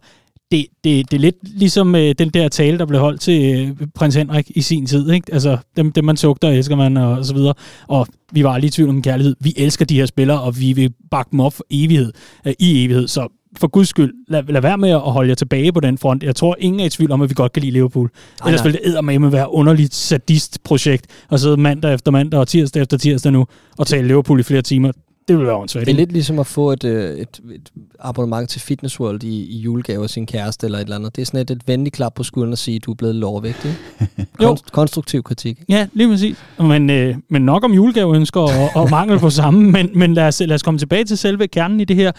Speaker 1: det, det, det er lidt ligesom øh, den der tale, der blev holdt til øh, prins Henrik i sin tid. Ikke? Altså, dem, dem man tugter, elsker man, og, og så videre. Og vi var lige i tvivl om kærlighed. Vi elsker de her spillere, og vi vil bakke dem op for evighed, øh, i evighed. Så for guds skyld, lad, lad være med at holde jer tilbage på den front. Jeg tror, ingen er i tvivl om, at vi godt kan lide Liverpool.
Speaker 2: Nej,
Speaker 1: Ellers ville det eddermame være underligt sadistprojekt at sidde mandag efter mandag og tirsdag efter tirsdag nu og tale Liverpool i flere timer. Det ville være åndssvagt.
Speaker 2: Det er lidt ligesom at få et, øh, et, et abonnement til Fitness World i, i julegave af sin kæreste eller et eller andet. Det er sådan et, et venligt klap på skulderen at sige, at du er blevet.
Speaker 1: Jo.
Speaker 2: Konst, konstruktiv kritik.
Speaker 1: Ja, lige præcis. Men, øh, men nok om julegaveønsker og, og mangel på samme, men, men lad, os, lad os komme tilbage til selve kernen i det her.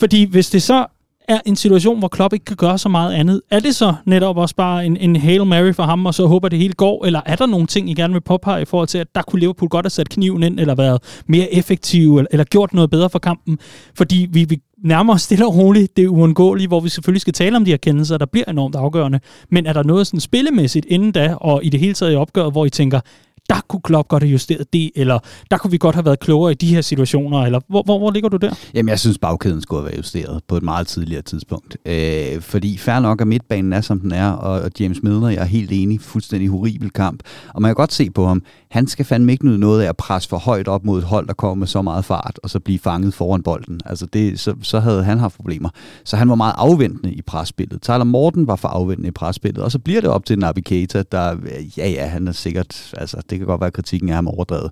Speaker 1: Fordi hvis det så er en situation, hvor Klopp ikke kan gøre så meget andet, er det så netop også bare en, en Hail Mary for ham, og så håber det hele går, eller er der nogle ting, I gerne vil påpege i forhold til, at der kunne Liverpool godt have sat kniven ind, eller været mere effektive, eller, eller gjort noget bedre for kampen? Fordi vi, vi nærmer os stille og roligt det uundgåelige, hvor vi selvfølgelig skal tale om de her kendelser, der bliver enormt afgørende. Men er der noget sådan spillemæssigt inden da, og i det hele taget i opgøret, hvor I tænker, der kunne Klopp godt have justeret det, eller der kunne vi godt have været klogere i de her situationer, eller hvor, hvor, hvor ligger du der?
Speaker 3: Jamen, jeg synes, bagkæden skulle have været justeret på et meget tidligere tidspunkt. Øh, fordi fair nok, at midtbanen er, som den er, og, og James Milner, jeg er helt enig, fuldstændig horribel kamp. Og man kan godt se på ham, han skal fandme ikke nyde noget af at presse for højt op mod et hold, der kommer med så meget fart, og så blive fanget foran bolden. Altså, det, så, så havde han haft problemer. Så han var meget afventende i presspillet. Tyler Morten var for afventende i presspillet, og så bliver det op til Naby Keita, der, ja ja, han er sikkert, altså, det kan godt være, at kritikken er ham overdrevet.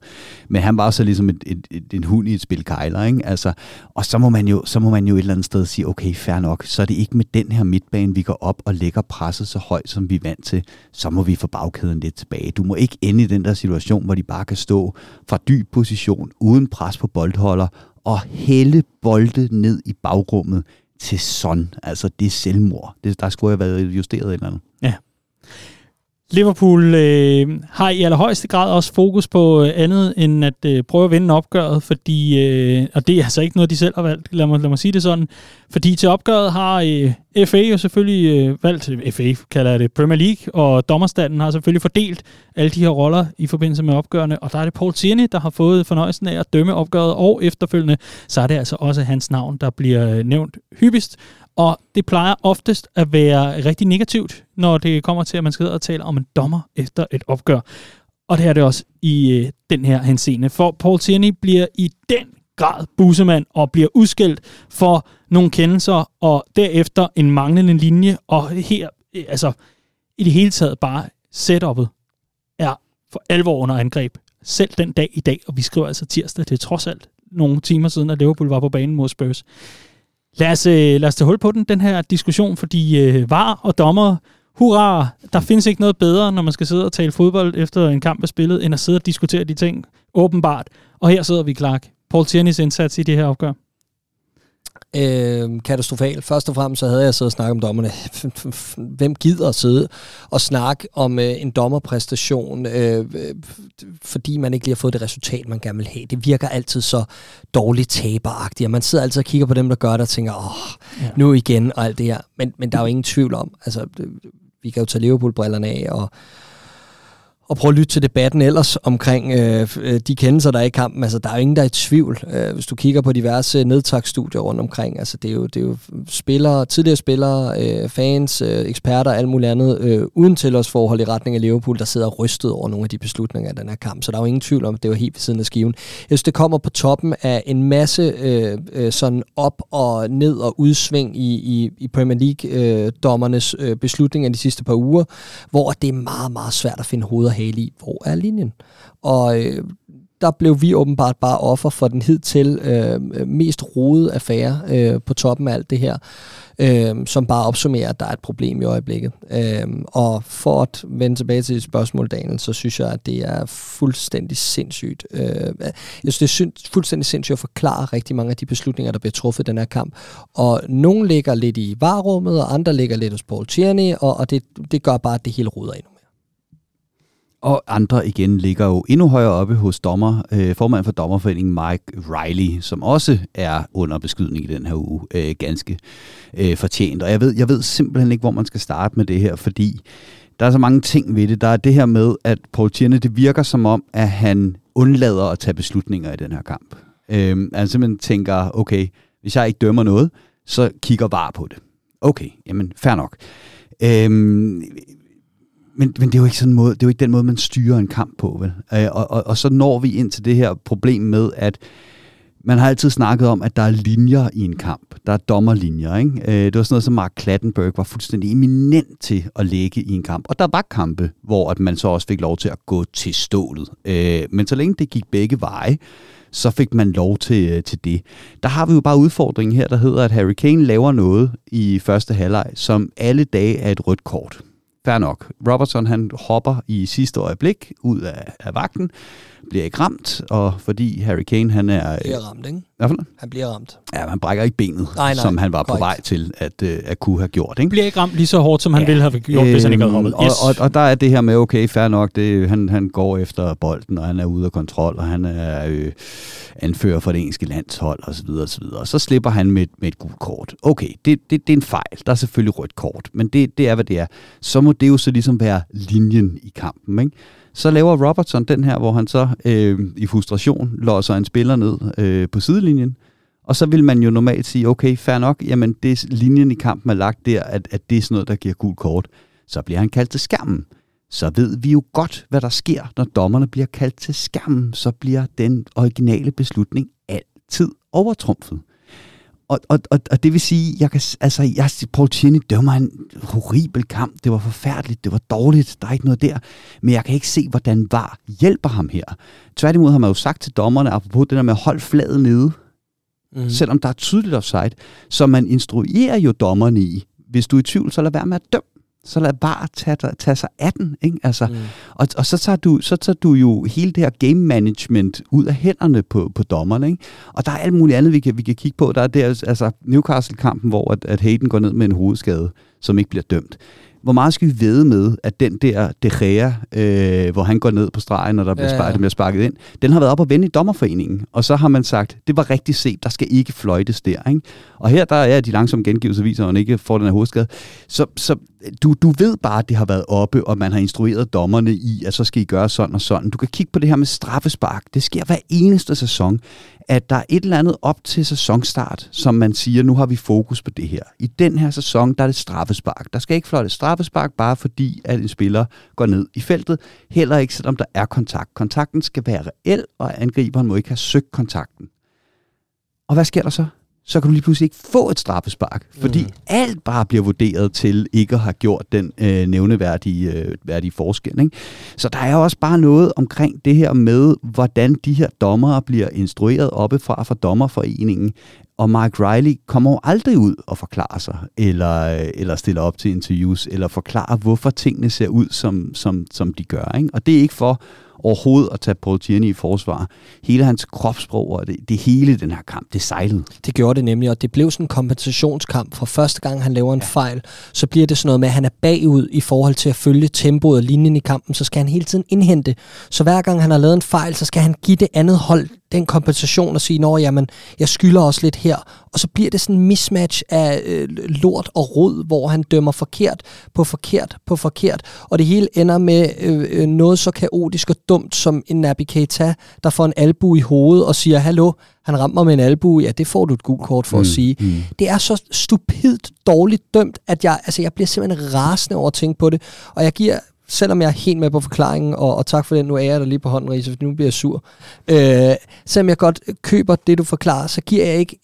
Speaker 3: Men han var så ligesom et, et, et, en hund i et spil kejler, ikke? Altså, og så må, man jo, så må man jo et eller andet sted sige, okay, fair nok, så er det ikke med den her midtbane, vi går op og lægger presset så højt, som vi er vant til. Så må vi få bagkæden lidt tilbage. Du må ikke ende i den der situation, hvor de bare kan stå fra dyb position, uden pres på boldholder, og hælde bolde ned i bagrummet til sådan. Altså, det er selvmord. Det, der skulle have været justeret et eller andet.
Speaker 1: Liverpool øh, har i allerhøjeste grad også fokus på øh, andet end at øh, prøve at vinde opgøret, fordi, øh, og det er altså ikke noget, de selv har valgt, lad mig, lad mig sige det sådan, fordi til opgøret har øh, FA jo selvfølgelig øh, valgt, øh, FA kalder jeg det Premier League, og dommerstanden har selvfølgelig fordelt alle de her roller i forbindelse med opgørene, og der er det Paul Tierney, der har fået fornøjelsen af at dømme opgøret, og efterfølgende, så er det altså også hans navn, der bliver øh, nævnt hyppigst, og det plejer oftest at være rigtig negativt, når det kommer til, at man skal og tale om en dommer efter et opgør. Og det er det også i øh, den her henseende. For Paul Tierney bliver i den grad busemand og bliver udskilt for nogle kendelser, og derefter en manglende linje, og her, øh, altså i det hele taget bare setup'et er for alvor under angreb. Selv den dag i dag, og vi skriver altså tirsdag, det er trods alt nogle timer siden, at Liverpool var på banen mod Spurs. Lad os, øh, lad os tage hul på den, den her diskussion, fordi øh, var og dommer, hurra, der findes ikke noget bedre, når man skal sidde og tale fodbold efter en kamp er spillet, end at sidde og diskutere de ting, åbenbart. Og her sidder vi, Clark. Paul Tierney's indsats i det her opgør.
Speaker 2: Øh, katastrofal. Først og fremmest så havde jeg siddet og snakket om dommerne. Hvem gider at sidde og snakke om øh, en dommerpræstation, øh, fordi man ikke lige har fået det resultat, man gerne vil have. Det virker altid så dårligt taberagtigt, og man sidder altid og kigger på dem, der gør det, og tænker, åh, ja. nu igen, og alt det her. Men, men der er jo ingen tvivl om, altså, vi kan jo tage Liverpool-brillerne af, og og prøve at lytte til debatten ellers omkring øh, øh, de kendelser, der er i kampen. Altså, der er jo ingen, der er i tvivl. Øh, hvis du kigger på diverse nedtagsstudier rundt omkring, altså, det, er jo, det er jo spillere, tidligere spillere, øh, fans, øh, eksperter og alt muligt andet, øh, uden forhold i retning af Liverpool, der sidder rystet over nogle af de beslutninger af den her kamp. Så der er jo ingen tvivl om, at det var helt ved siden af skiven. Jeg synes, det kommer på toppen af en masse øh, øh, sådan op og ned og udsving i, i, i Premier League-dommernes øh, øh, beslutninger de sidste par uger, hvor det er meget, meget svært at finde hoveder hale i, hvor er linjen? Og øh, der blev vi åbenbart bare offer for den hidtil øh, mest rodede affære øh, på toppen af alt det her, øh, som bare opsummerer, at der er et problem i øjeblikket. Øh, og for at vende tilbage til spørgsmål, Daniel, så synes jeg, at det er fuldstændig sindssygt. Øh, jeg synes, det er fuldstændig sindssygt at forklare rigtig mange af de beslutninger, der bliver truffet i den her kamp. Og nogle ligger lidt i varummet, og andre ligger lidt hos Paul Tierney, og, og det, det gør bare, at det hele ruder endnu
Speaker 3: og andre igen ligger jo endnu højere oppe hos dommer, øh, formand for dommerforeningen Mike Riley, som også er under beskydning i den her uge, øh, ganske øh, fortjent. Og jeg ved, jeg ved simpelthen ikke, hvor man skal starte med det her, fordi der er så mange ting ved det. Der er det her med, at Paul Tierney, det virker som om, at han undlader at tage beslutninger i den her kamp. Øh, han simpelthen tænker, okay, hvis jeg ikke dømmer noget, så kigger var på det. Okay, jamen fair nok. Øh, men, men det er jo ikke sådan måde, det er jo ikke den måde, man styrer en kamp på, vel? Øh, og, og, og så når vi ind til det her problem med, at man har altid snakket om, at der er linjer i en kamp. Der er dommerlinjer, ikke? Øh, det var sådan noget, som Mark Klattenberg var fuldstændig eminent til at lægge i en kamp. Og der var kampe, hvor at man så også fik lov til at gå til stålet. Øh, men så længe det gik begge veje, så fik man lov til, øh, til det. Der har vi jo bare udfordringen her, der hedder, at Harry Kane laver noget i første halvleg, som alle dage er et rødt kort. Fair nok. Robertson han hopper i sidste øjeblik ud af, af vagten, bliver ikke ramt, og fordi Harry Kane han er...
Speaker 2: Bliver ramt, ikke?
Speaker 3: Hvad for
Speaker 2: Han bliver ramt.
Speaker 3: Ja, han brækker ikke benet, nej, nej, som han var correct. på vej til at, uh, at kunne have gjort. Ikke?
Speaker 1: Bliver ikke ramt lige så hårdt, som han ja, ville have gjort, øh, hvis han ikke havde hoppet.
Speaker 3: Yes. Og, og, og der er det her med, okay, fair nok, det, han, han går efter bolden, og han er ude af kontrol, og han er øh, anfører for det engelske landshold, osv. osv. Og så slipper han med, med et gult kort. Okay, det, det, det er en fejl. Der er selvfølgelig rødt kort, men det, det er, hvad det er. Så må det jo så ligesom være linjen i kampen, ikke? Så laver Robertson den her, hvor han så øh, i frustration låser en spiller ned øh, på sidelinjen. Og så vil man jo normalt sige, okay, fair nok, jamen det linjen i kampen er lagt der, at, at det er sådan noget, der giver gul kort. Så bliver han kaldt til skærmen. Så ved vi jo godt, hvad der sker, når dommerne bliver kaldt til skærmen. Så bliver den originale beslutning altid overtrumfet. Og, og, og, og det vil sige, jeg kan, altså, jeg, Paul Tierney dømmer en horribel kamp. Det var forfærdeligt, det var dårligt, der er ikke noget der. Men jeg kan ikke se, hvordan VAR hjælper ham her. Tværtimod har man jo sagt til dommerne, apropos det der med at holde fladet nede, mm. selvom der er tydeligt offside, så man instruerer jo dommerne i, hvis du er i tvivl, så lad være med at dømme så lad bare tage, tage sig af den. Ikke? Altså, mm. og, og så, tager du, så tager du jo hele det her game management ud af hænderne på, på dommerne. Ikke? Og der er alt muligt andet, vi kan, vi kan kigge på. Der er det, altså Newcastle-kampen, hvor at, at Hayden går ned med en hovedskade, som ikke bliver dømt hvor meget skal vi vede med, at den der De Gea, øh, hvor han går ned på stregen, og der bliver, ja, sparket, bliver sparket ind, den har været op og vende i dommerforeningen, og så har man sagt, det var rigtigt set, der skal ikke fløjtes der. Ikke? Og her der er de langsomme gengivelser viser, at man ikke får den her hovedskade. Så, så du, du ved bare, at det har været oppe, og man har instrueret dommerne i, at så skal I gøre sådan og sådan. Du kan kigge på det her med straffespark. Det sker hver eneste sæson at der er et eller andet op til sæsonstart, som man siger, nu har vi fokus på det her. I den her sæson, der er det straffespark. Der skal ikke fløjte straffespark, bare fordi, at en spiller går ned i feltet. Heller ikke, selvom der er kontakt. Kontakten skal være reel, og angriberen må ikke have søgt kontakten. Og hvad sker der så? Så kan du lige pludselig ikke få et straffespark, fordi mm. alt bare bliver vurderet til ikke at have gjort den øh, nævneværdige øh, værdige forskel. Ikke? Så der er også bare noget omkring det her med, hvordan de her dommere bliver instrueret oppefra fra dommerforeningen, og Mark Riley kommer jo aldrig ud og forklarer sig, eller, eller stiller op til interviews, eller forklarer, hvorfor tingene ser ud, som, som, som de gør. Ikke? Og det er ikke for overhovedet at tage Paul Tierney i forsvar. Hele hans kropssprog og det, det hele den her kamp, det sejlede.
Speaker 2: Det gjorde det nemlig, og det blev sådan en kompensationskamp. For første gang han laver en ja. fejl, så bliver det sådan noget med, at han er bagud i forhold til at følge tempoet og linjen i kampen, så skal han hele tiden indhente. Så hver gang han har lavet en fejl, så skal han give det andet hold den kompensation og sige, at jamen, jeg skylder også lidt her. Og så bliver det sådan en mismatch af øh, lort og rod, hvor han dømmer forkert på forkert på forkert. Og det hele ender med øh, øh noget så kaotisk og dumt som en Naby Keita, der får en albu i hovedet og siger, hallo, han rammer mig med en albu, ja, det får du et gult kort for mm, at sige. Mm. Det er så stupidt dårligt dømt, at jeg, altså, jeg bliver simpelthen rasende over at tænke på det. Og jeg giver selvom jeg er helt med på forklaringen, og, og tak for den, nu er jeg der lige på hånden, Riese, for nu bliver jeg sur. Øh, selvom jeg godt køber det, du forklarer, så giver jeg ikke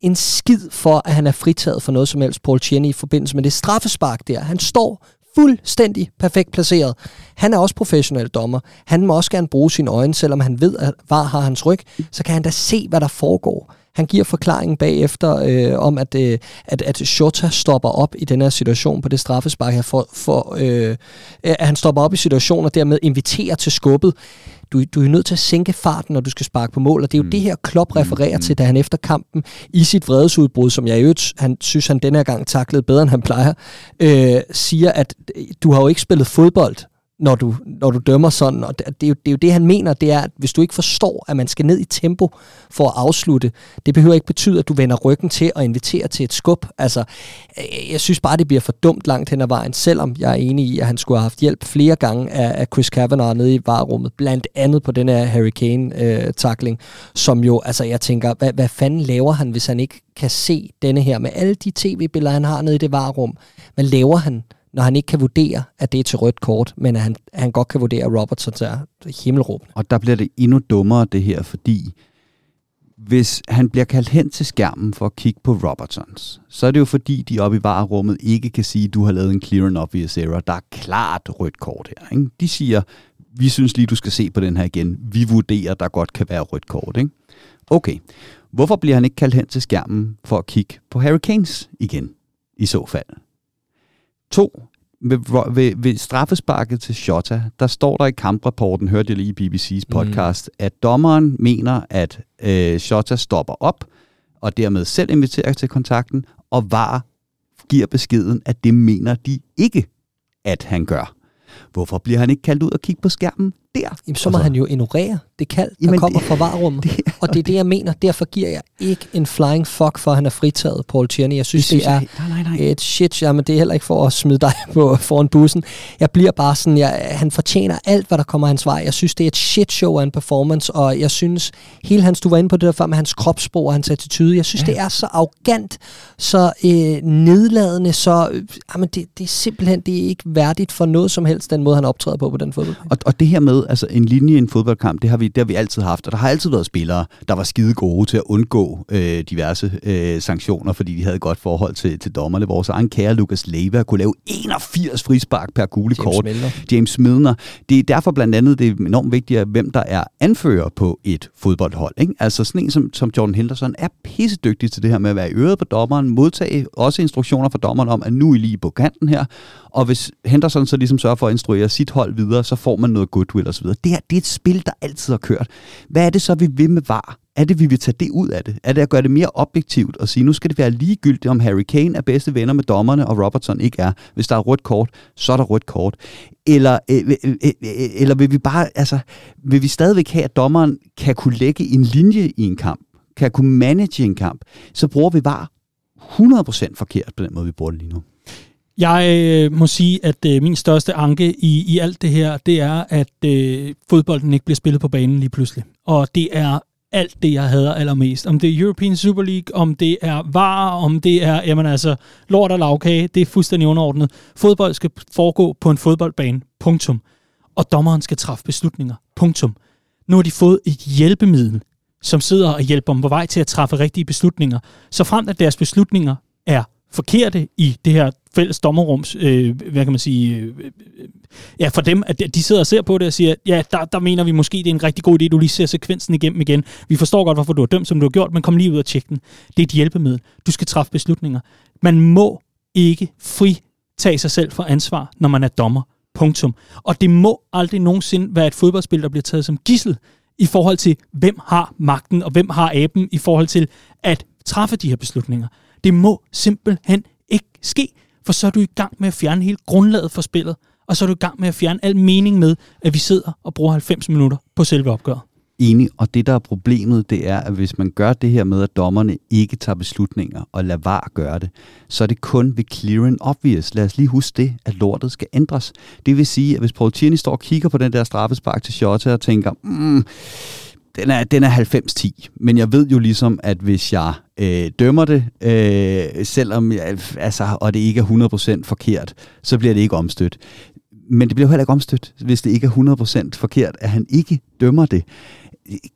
Speaker 2: en skid for, at han er fritaget for noget som helst, Paul Tierney, i forbindelse med det straffespark der. Han står fuldstændig perfekt placeret. Han er også professionel dommer. Han må også gerne bruge sine øjne, selvom han ved, at var har hans ryg, så kan han da se, hvad der foregår. Han giver forklaringen bagefter øh, om, at, øh, at, at Shota stopper op i den her situation på det straffespark her, for, for øh, at han stopper op i situationen og dermed inviterer til skubbet. Du, du er nødt til at sænke farten, når du skal sparke på mål, og det er jo mm. det her, Klopp refererer mm. til, da han efter kampen i sit vredesudbrud, som jeg jo han synes, han denne her gang taklede bedre, end han plejer, øh, siger, at du har jo ikke spillet fodbold når du, når du dømmer sådan. Og det, det, er jo, det er jo det, han mener, det er, at hvis du ikke forstår, at man skal ned i tempo for at afslutte, det behøver ikke betyde, at du vender ryggen til og inviterer til et skub. Altså, øh, jeg synes bare, det bliver for dumt langt hen ad vejen, selvom jeg er enig i, at han skulle have haft hjælp flere gange af, af Chris Kavanaugh nede i varerummet, blandt andet på den her Harry Kane-takling, øh, som jo, altså jeg tænker, hvad, hvad fanden laver han, hvis han ikke kan se denne her, med alle de tv-billeder, han har nede i det varerum, hvad laver han? Når han ikke kan vurdere, at det er til rødt kort, men at han, at han godt kan vurdere, at Robertson er himmelråbende.
Speaker 3: Og der bliver det endnu dummere, det her, fordi hvis han bliver kaldt hen til skærmen for at kigge på Robertsons, så er det jo fordi, de oppe i varerummet ikke kan sige, at du har lavet en clear and obvious error. Der er klart rødt kort her. Ikke? De siger, vi synes lige, du skal se på den her igen. Vi vurderer, der godt kan være rødt kort. Ikke? Okay, hvorfor bliver han ikke kaldt hen til skærmen for at kigge på Harry Kane's igen, i så fald? To, ved, ved, ved straffesparket til Shota, der står der i kamprapporten, hørte jeg lige i BBC's mm. podcast, mm. at dommeren mener, at øh, Shota stopper op, og dermed selv inviterer til kontakten, og VAR giver beskeden, at det mener de ikke, at han gør. Hvorfor bliver han ikke kaldt ud og kigge på skærmen der?
Speaker 2: Jamen, så må så... han jo ignorere det kald, der Jamen, kommer det, fra varerummet. Det, og det er det, jeg mener. Derfor giver jeg ikke en flying fuck for, at han er fritaget, Paul Tierney. Jeg synes, det, synes det er jeg, nej, nej, nej. et shit. Jamen, det er heller ikke for at smide dig på foran bussen. Jeg bliver bare sådan, jeg, han fortjener alt, hvad der kommer hans vej. Jeg synes, det er et shit show af en performance, og jeg synes, hele hans, du var inde på det der før med hans kropssprog og hans attitude, jeg synes, ja. det er så arrogant, så øh, nedladende, så øh, jamen, det, det er simpelthen det er ikke værdigt for noget som helst, den måde, han optræder på på den fodbold.
Speaker 3: Og, og det her med, altså en linje i en fodboldkamp, det har vi, det har vi altid haft, og der har altid været spillere, der var skide gode til at undgå øh, diverse øh, sanktioner, fordi de havde et godt forhold til, til dommerne. Vores egen kære Lukas Leiva kunne lave 81 frispark per gule kort.
Speaker 2: Milner.
Speaker 3: James Milner. Det er derfor blandt andet, det er enormt vigtigt, hvem der er anfører på et fodboldhold. Ikke? Altså sådan en som, som Jordan Henderson er pissedygtig til det her med at være i øret på dommeren, modtage også instruktioner fra dommeren om, at nu er I lige på kanten her, og hvis Henderson så ligesom sørger for at instruere sit hold videre, så får man noget goodwill osv. Det her, det er et spil, der altid har kørt. Hvad er det så, vi vil med VAR? Er det, vi vil tage det ud af det? Er det at gøre det mere objektivt og sige, nu skal det være ligegyldigt, om Harry Kane er bedste venner med dommerne, og Robertson ikke er. Hvis der er rødt kort, så er der rødt kort. Eller, øh, øh, øh, eller vil vi bare, altså, vil vi stadigvæk have, at dommeren kan kunne lægge en linje i en kamp, kan kunne manage en kamp, så bruger vi VAR 100% forkert på den måde, vi bruger det lige nu.
Speaker 1: Jeg øh, må sige, at øh, min største anke i, i alt det her, det er, at øh, fodbolden ikke bliver spillet på banen lige pludselig. Og det er alt det, jeg hader allermest. Om det er European Super League, om det er VAR, om det er, jamen altså, lort og lavkage, det er fuldstændig underordnet. Fodbold skal foregå på en fodboldbane, punktum. Og dommeren skal træffe beslutninger, punktum. Nu har de fået et hjælpemiddel som sidder og hjælper dem på vej til at træffe rigtige beslutninger. Så frem at deres beslutninger er forkerte i det her fælles dommerrums, øh, hvad kan man sige, øh, øh, ja, for dem, at de sidder og ser på det og siger, ja, der, der mener vi måske, det er en rigtig god idé, du lige ser sekvensen igennem igen. Vi forstår godt, hvorfor du har dømt, som du har gjort, men kom lige ud og tjek den. Det er et hjælpemiddel. Du skal træffe beslutninger. Man må ikke fritage sig selv for ansvar, når man er dommer. Punktum. Og det må aldrig nogensinde være et fodboldspil, der bliver taget som gissel i forhold til, hvem har magten, og hvem har aben i forhold til at træffe de her beslutninger. Det må simpelthen ikke ske, for så er du i gang med at fjerne hele grundlaget for spillet, og så er du i gang med at fjerne al mening med, at vi sidder og bruger 90 minutter på selve opgøret.
Speaker 3: Enig, og det der er problemet, det er, at hvis man gør det her med, at dommerne ikke tager beslutninger og lader var gøre det, så er det kun ved clear and obvious. Lad os lige huske det, at lortet skal ændres. Det vil sige, at hvis Paul Tierney står og kigger på den der straffespark til Shota og tænker, mm, den er, den er 90-10, men jeg ved jo ligesom, at hvis jeg øh, dømmer det, øh, selvom jeg, altså, og det ikke er 100% forkert, så bliver det ikke omstødt. Men det bliver heller ikke omstødt, hvis det ikke er 100% forkert, at han ikke dømmer det.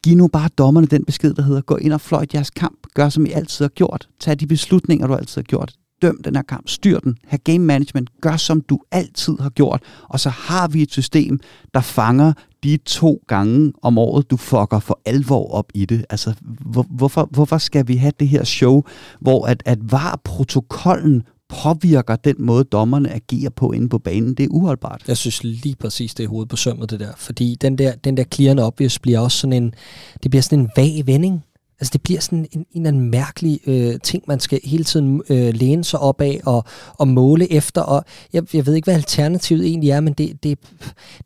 Speaker 3: Giv nu bare dommerne den besked, der hedder, gå ind og fløjt jeres kamp, gør som I altid har gjort, tag de beslutninger, du altid har gjort, døm den her kamp, styr den, have game management, gør som du altid har gjort, og så har vi et system, der fanger de to gange om året, du fucker for alvor op i det. Altså, hvor, hvorfor, hvorfor skal vi have det her show, hvor at, at var protokollen påvirker den måde, dommerne agerer på inde på banen. Det er uholdbart.
Speaker 2: Jeg synes lige præcis, det er hovedet på sømmet, det der. Fordi den der, den der clear and obvious bliver også sådan en, det bliver sådan en vag vending. Altså det bliver sådan en, en eller anden mærkelig øh, ting, man skal hele tiden øh, læne sig op af og, og måle efter. Og jeg, jeg ved ikke, hvad alternativet egentlig er, men det, det,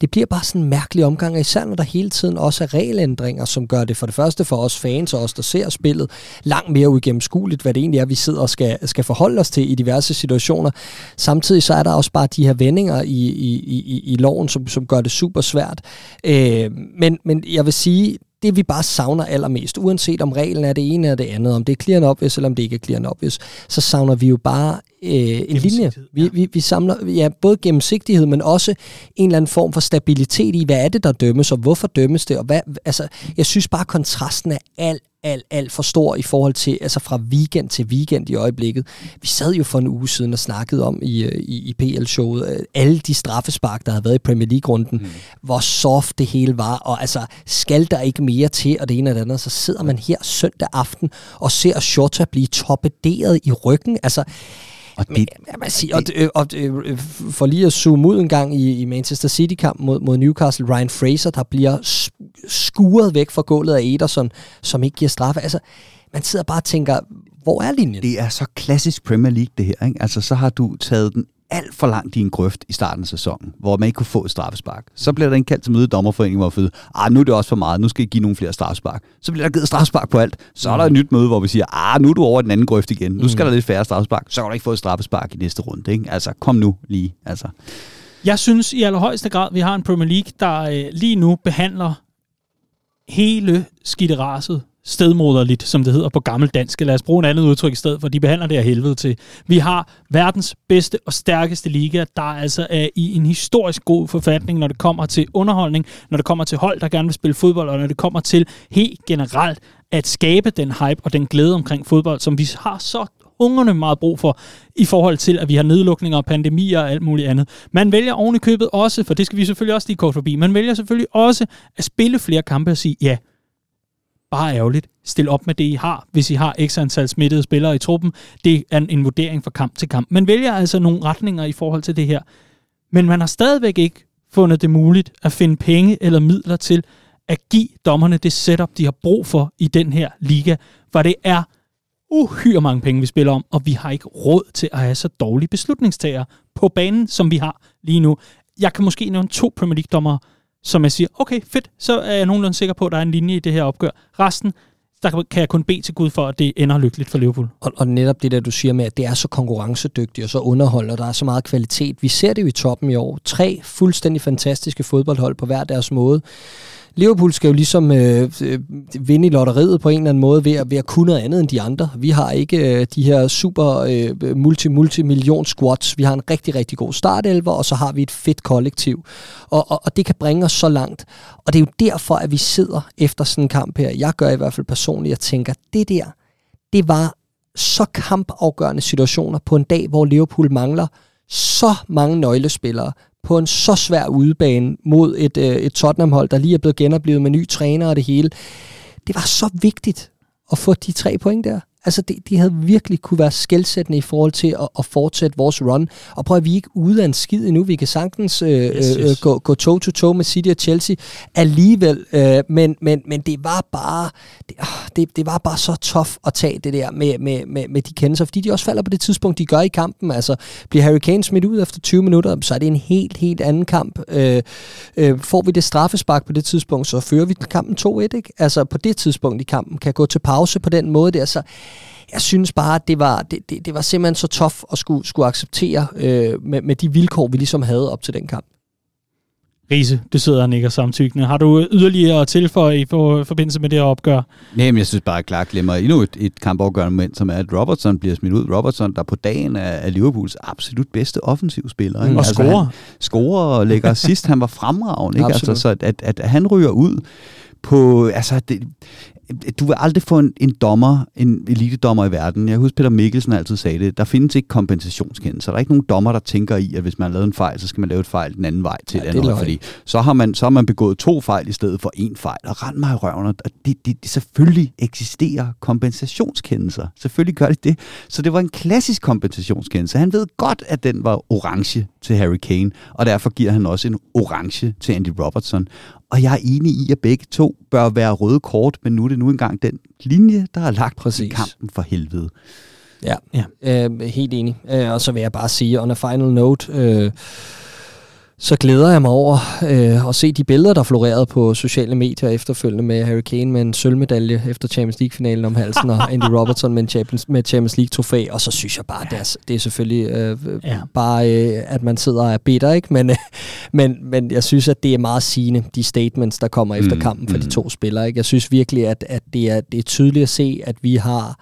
Speaker 2: det bliver bare sådan en mærkelig omgang, især når der hele tiden også er regelændringer, som gør det for det første for os fans og os, der ser spillet, langt mere uigennemskueligt, hvad det egentlig er, vi sidder og skal, skal forholde os til i diverse situationer. Samtidig så er der også bare de her vendinger i, i, i, i loven, som, som gør det super svært. Øh, men, men jeg vil sige, det vi bare savner allermest, uanset om reglen er det ene eller det andet, om det er clear and obvious, eller om det ikke er clear and obvious, så savner vi jo bare øh, en linje. Vi, vi, vi samler ja, både gennemsigtighed, men også en eller anden form for stabilitet i, hvad er det, der dømmes, og hvorfor dømmes det, og hvad, altså, jeg synes bare, kontrasten er alt, alt, alt for stor i forhold til, altså fra weekend til weekend i øjeblikket. Vi sad jo for en uge siden og snakkede om i, øh, i, i PL-showet, øh, alle de straffespark, der havde været i Premier League-runden, mm. hvor soft det hele var, og altså, skal der ikke mere til, og det ene og det andet, så sidder man her søndag aften og ser Shota blive toppederet i ryggen. Altså, og det, Men, man siger, og, og, og, øh, for lige at zoome ud en gang i, i Manchester City-kamp mod, mod Newcastle, Ryan Fraser, der bliver skuret væk fra gulvet af Ederson, som ikke giver straffe. Altså, man sidder bare og tænker, hvor er linjen?
Speaker 3: Det er så klassisk Premier League, det her. Ikke? Altså, så har du taget den alt for langt i en grøft i starten af sæsonen, hvor man ikke kunne få et straffespark. Så bliver der indkaldt til møde i dommerforeningen, hvor vi ah, nu er det også for meget, nu skal I give nogle flere straffespark. Så bliver der givet straffespark på alt. Så er der et nyt møde, hvor vi siger, ah, nu er du over den anden grøft igen. Nu skal mm. der lidt færre straffespark. Så kan du ikke få et straffespark i næste runde. Ikke? Altså, kom nu lige. Altså.
Speaker 1: Jeg synes i allerhøjeste grad, vi har en Premier League, der øh, lige nu behandler hele skitteraset stedmoderligt, som det hedder på gammeldansk. Lad os bruge en andet udtryk i stedet, for de behandler det af helvede til. Vi har verdens bedste og stærkeste liga, der altså er i en historisk god forfatning, når det kommer til underholdning, når det kommer til hold, der gerne vil spille fodbold, og når det kommer til helt generelt at skabe den hype og den glæde omkring fodbold, som vi har så ungerne meget brug for, i forhold til, at vi har nedlukninger og pandemier og alt muligt andet. Man vælger oven i købet også, for det skal vi selvfølgelig også lige kort forbi, man vælger selvfølgelig også at spille flere kampe og sige, ja, bare ærgerligt. Stil op med det, I har, hvis I har x antal smittede spillere i truppen. Det er en, vurdering fra kamp til kamp. Man vælger altså nogle retninger i forhold til det her. Men man har stadigvæk ikke fundet det muligt at finde penge eller midler til at give dommerne det setup, de har brug for i den her liga. For det er uhyre mange penge, vi spiller om, og vi har ikke råd til at have så dårlige beslutningstager på banen, som vi har lige nu. Jeg kan måske nævne to Premier League-dommere, som jeg siger, okay, fedt, så er jeg nogenlunde sikker på, at der er en linje i det her opgør. Resten, der kan jeg kun bede til Gud for, at det ender lykkeligt for Liverpool.
Speaker 2: Og, og netop det der, du siger med, at det er så konkurrencedygtigt og så underholdende, og der er så meget kvalitet. Vi ser det jo i toppen i år. Tre fuldstændig fantastiske fodboldhold på hver deres måde. Liverpool skal jo ligesom øh, øh, vinde i lotteriet på en eller anden måde ved at, ved at kunne noget andet end de andre. Vi har ikke øh, de her super øh, multi-multi-million squads. Vi har en rigtig, rigtig god startelver, og så har vi et fedt kollektiv. Og, og, og det kan bringe os så langt. Og det er jo derfor, at vi sidder efter sådan en kamp her. Jeg gør i hvert fald personligt, jeg tænker, det der, det var så kampafgørende situationer på en dag, hvor Liverpool mangler så mange nøglespillere på en så svær udebane mod et, øh, et Tottenham-hold, der lige er blevet genoplevet med ny træner og det hele. Det var så vigtigt at få de tre point der. Altså, det, de havde virkelig kunne være skældsættende i forhold til at, at fortsætte vores run. Og prøv at vi er ikke ude af en skid endnu. Vi kan sagtens øh, yes, yes. Øh, gå, gå toe-to-toe med City og Chelsea alligevel. Øh, men, men, men det var bare det, ah, det, det var bare så tough at tage det der med, med, med, med de kendelser, fordi de også falder på det tidspunkt, de gør i kampen. Altså, bliver Harry Kane smidt ud efter 20 minutter, så er det en helt, helt anden kamp. Øh, øh, får vi det straffespark på det tidspunkt, så fører vi kampen 2-1, ikke? Altså, på det tidspunkt i kampen kan gå til pause på den måde der, så jeg synes bare, at det var, det, det, det var simpelthen så tough at skulle, skulle acceptere øh, med, med de vilkår, vi ligesom havde op til den kamp.
Speaker 1: Riese, du sidder og nikker samtykkende. Har du yderligere at tilføje i for, forbindelse med det her opgør?
Speaker 3: Nej, men jeg synes bare, at Clark glemmer endnu et, et kampafgørende moment, som er, at Robertson bliver smidt ud. Robertson, der på dagen er, er Liverpools absolut bedste offensivspiller.
Speaker 1: Mm. Og altså, scorer.
Speaker 3: Scorer og lægger sidst. Han var fremragende. Ikke? Altså, så at, at, at han ryger ud på, altså, det, du vil aldrig få en, en dommer, en elitedommer i verden. Jeg husker, Peter Mikkelsen altid sagde det. Der findes ikke kompensationskendelse. Der er ikke nogen dommer, der tænker i, at hvis man har lavet en fejl, så skal man lave et fejl den anden vej til ja, et andet. Fordi så har, man, så har man begået to fejl i stedet for en fejl. Og rend mig i røven. Og det, det, det, selvfølgelig eksisterer kompensationskendelser. Selvfølgelig gør det det. Så det var en klassisk kompensationskendelse. Han ved godt, at den var orange til Harry Kane, og derfor giver han også en orange til Andy Robertson. Og jeg er enig i, at begge to bør være røde kort, men nu er det nu engang den linje, der er lagt Præcis. i kampen for helvede.
Speaker 2: Ja, ja. Øh, helt enig. Øh, og så vil jeg bare sige, on a final note, øh, så glæder jeg mig over øh, at se de billeder, der florerede på sociale medier efterfølgende med Harry Kane med en sølvmedalje efter Champions League-finalen om halsen, og Andy Robertson med, en Champions, med Champions League-trofæ, og så synes jeg bare, det er, det er selvfølgelig øh, ja. bare, øh, at man sidder og er bitter, ikke? Men, øh, men, men jeg synes, at det er meget sigende, de statements, der kommer efter mm, kampen for mm. de to spillere. Ikke? Jeg synes virkelig, at, at det, er, det er tydeligt at se, at vi har